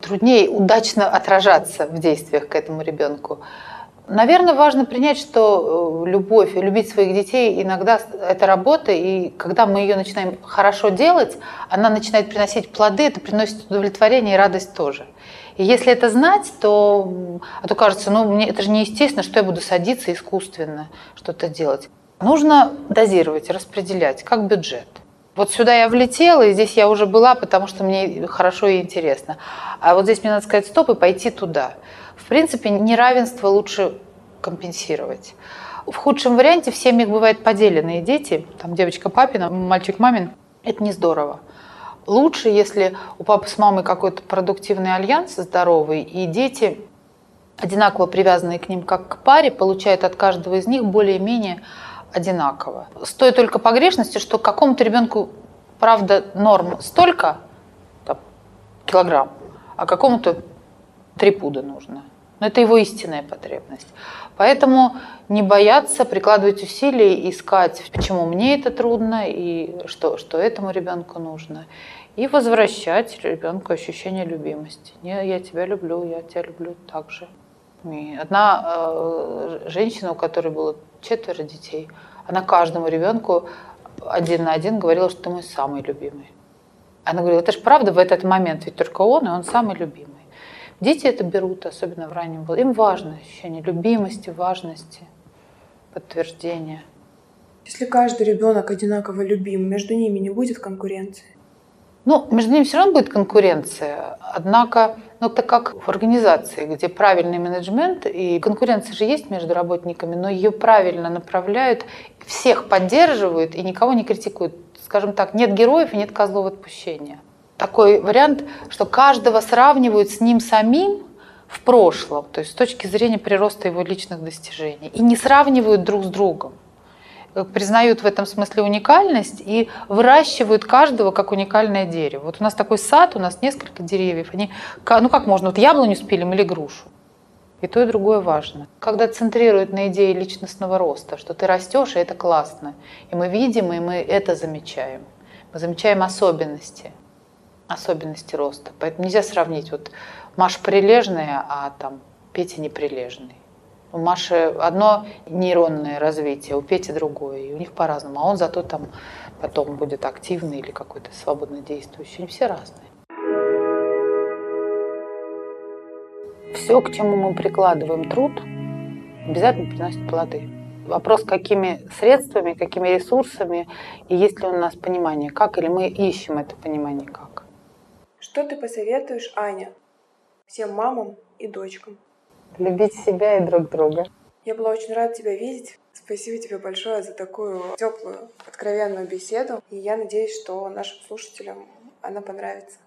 Труднее удачно отражаться в действиях к этому ребенку. Наверное, важно принять, что э, любовь, любить своих детей иногда это работа, и когда мы ее начинаем хорошо делать, она начинает приносить плоды, это приносит удовлетворение и радость тоже. И если это знать, то, а то кажется, ну, мне, это же неестественно, что я буду садиться искусственно что-то делать. Нужно дозировать, распределять, как бюджет. Вот сюда я влетела, и здесь я уже была, потому что мне хорошо и интересно. А вот здесь мне надо сказать стоп и пойти туда. В принципе, неравенство лучше компенсировать. В худшем варианте в семьях бывают поделенные дети, там девочка папина, мальчик мамин. Это не здорово. Лучше, если у папы с мамой какой-то продуктивный альянс здоровый, и дети, одинаково привязанные к ним как к паре, получают от каждого из них более-менее одинаково. С той только погрешностью, что какому-то ребенку, правда, норм столько там, килограмм, а какому-то три пуда нужно. Но это его истинная потребность. Поэтому не бояться, прикладывать усилия, искать, почему мне это трудно и что, что этому ребенку нужно. И возвращать ребенку ощущение любимости. Не, я тебя люблю, я тебя люблю так же. И одна э, женщина, у которой было четверо детей, она каждому ребенку один на один говорила, что ты мой самый любимый. Она говорила, это же правда в этот момент, ведь только он, и он самый любимый. Дети это берут, особенно в раннем возрасте. Им важно ощущение любимости, важности, подтверждения. Если каждый ребенок одинаково любим, между ними не будет конкуренции? Ну, между ними все равно будет конкуренция. Однако, ну, это как в организации, где правильный менеджмент, и конкуренция же есть между работниками, но ее правильно направляют, всех поддерживают и никого не критикуют. Скажем так, нет героев и нет козлов отпущения. Такой вариант, что каждого сравнивают с ним самим в прошлом, то есть с точки зрения прироста его личных достижений, и не сравнивают друг с другом. Э, признают в этом смысле уникальность и выращивают каждого как уникальное дерево. Вот у нас такой сад, у нас несколько деревьев. Они, ну как можно, вот яблоню спилим или грушу? И то, и другое важно. Когда центрируют на идее личностного роста, что ты растешь, и это классно. И мы видим, и мы это замечаем. Мы замечаем особенности, особенности роста. Поэтому нельзя сравнить вот Маша прилежная, а там Петя неприлежный. У Маши одно нейронное развитие, у Пети другое, и у них по-разному. А он зато там потом будет активный или какой-то свободно действующий. Они все разные. Все, к чему мы прикладываем труд, обязательно приносит плоды. Вопрос, какими средствами, какими ресурсами, и есть ли у нас понимание, как, или мы ищем это понимание как. Что ты посоветуешь, Аня, всем мамам и дочкам? любить себя и друг друга. Я была очень рада тебя видеть. Спасибо тебе большое за такую теплую, откровенную беседу. И я надеюсь, что нашим слушателям она понравится.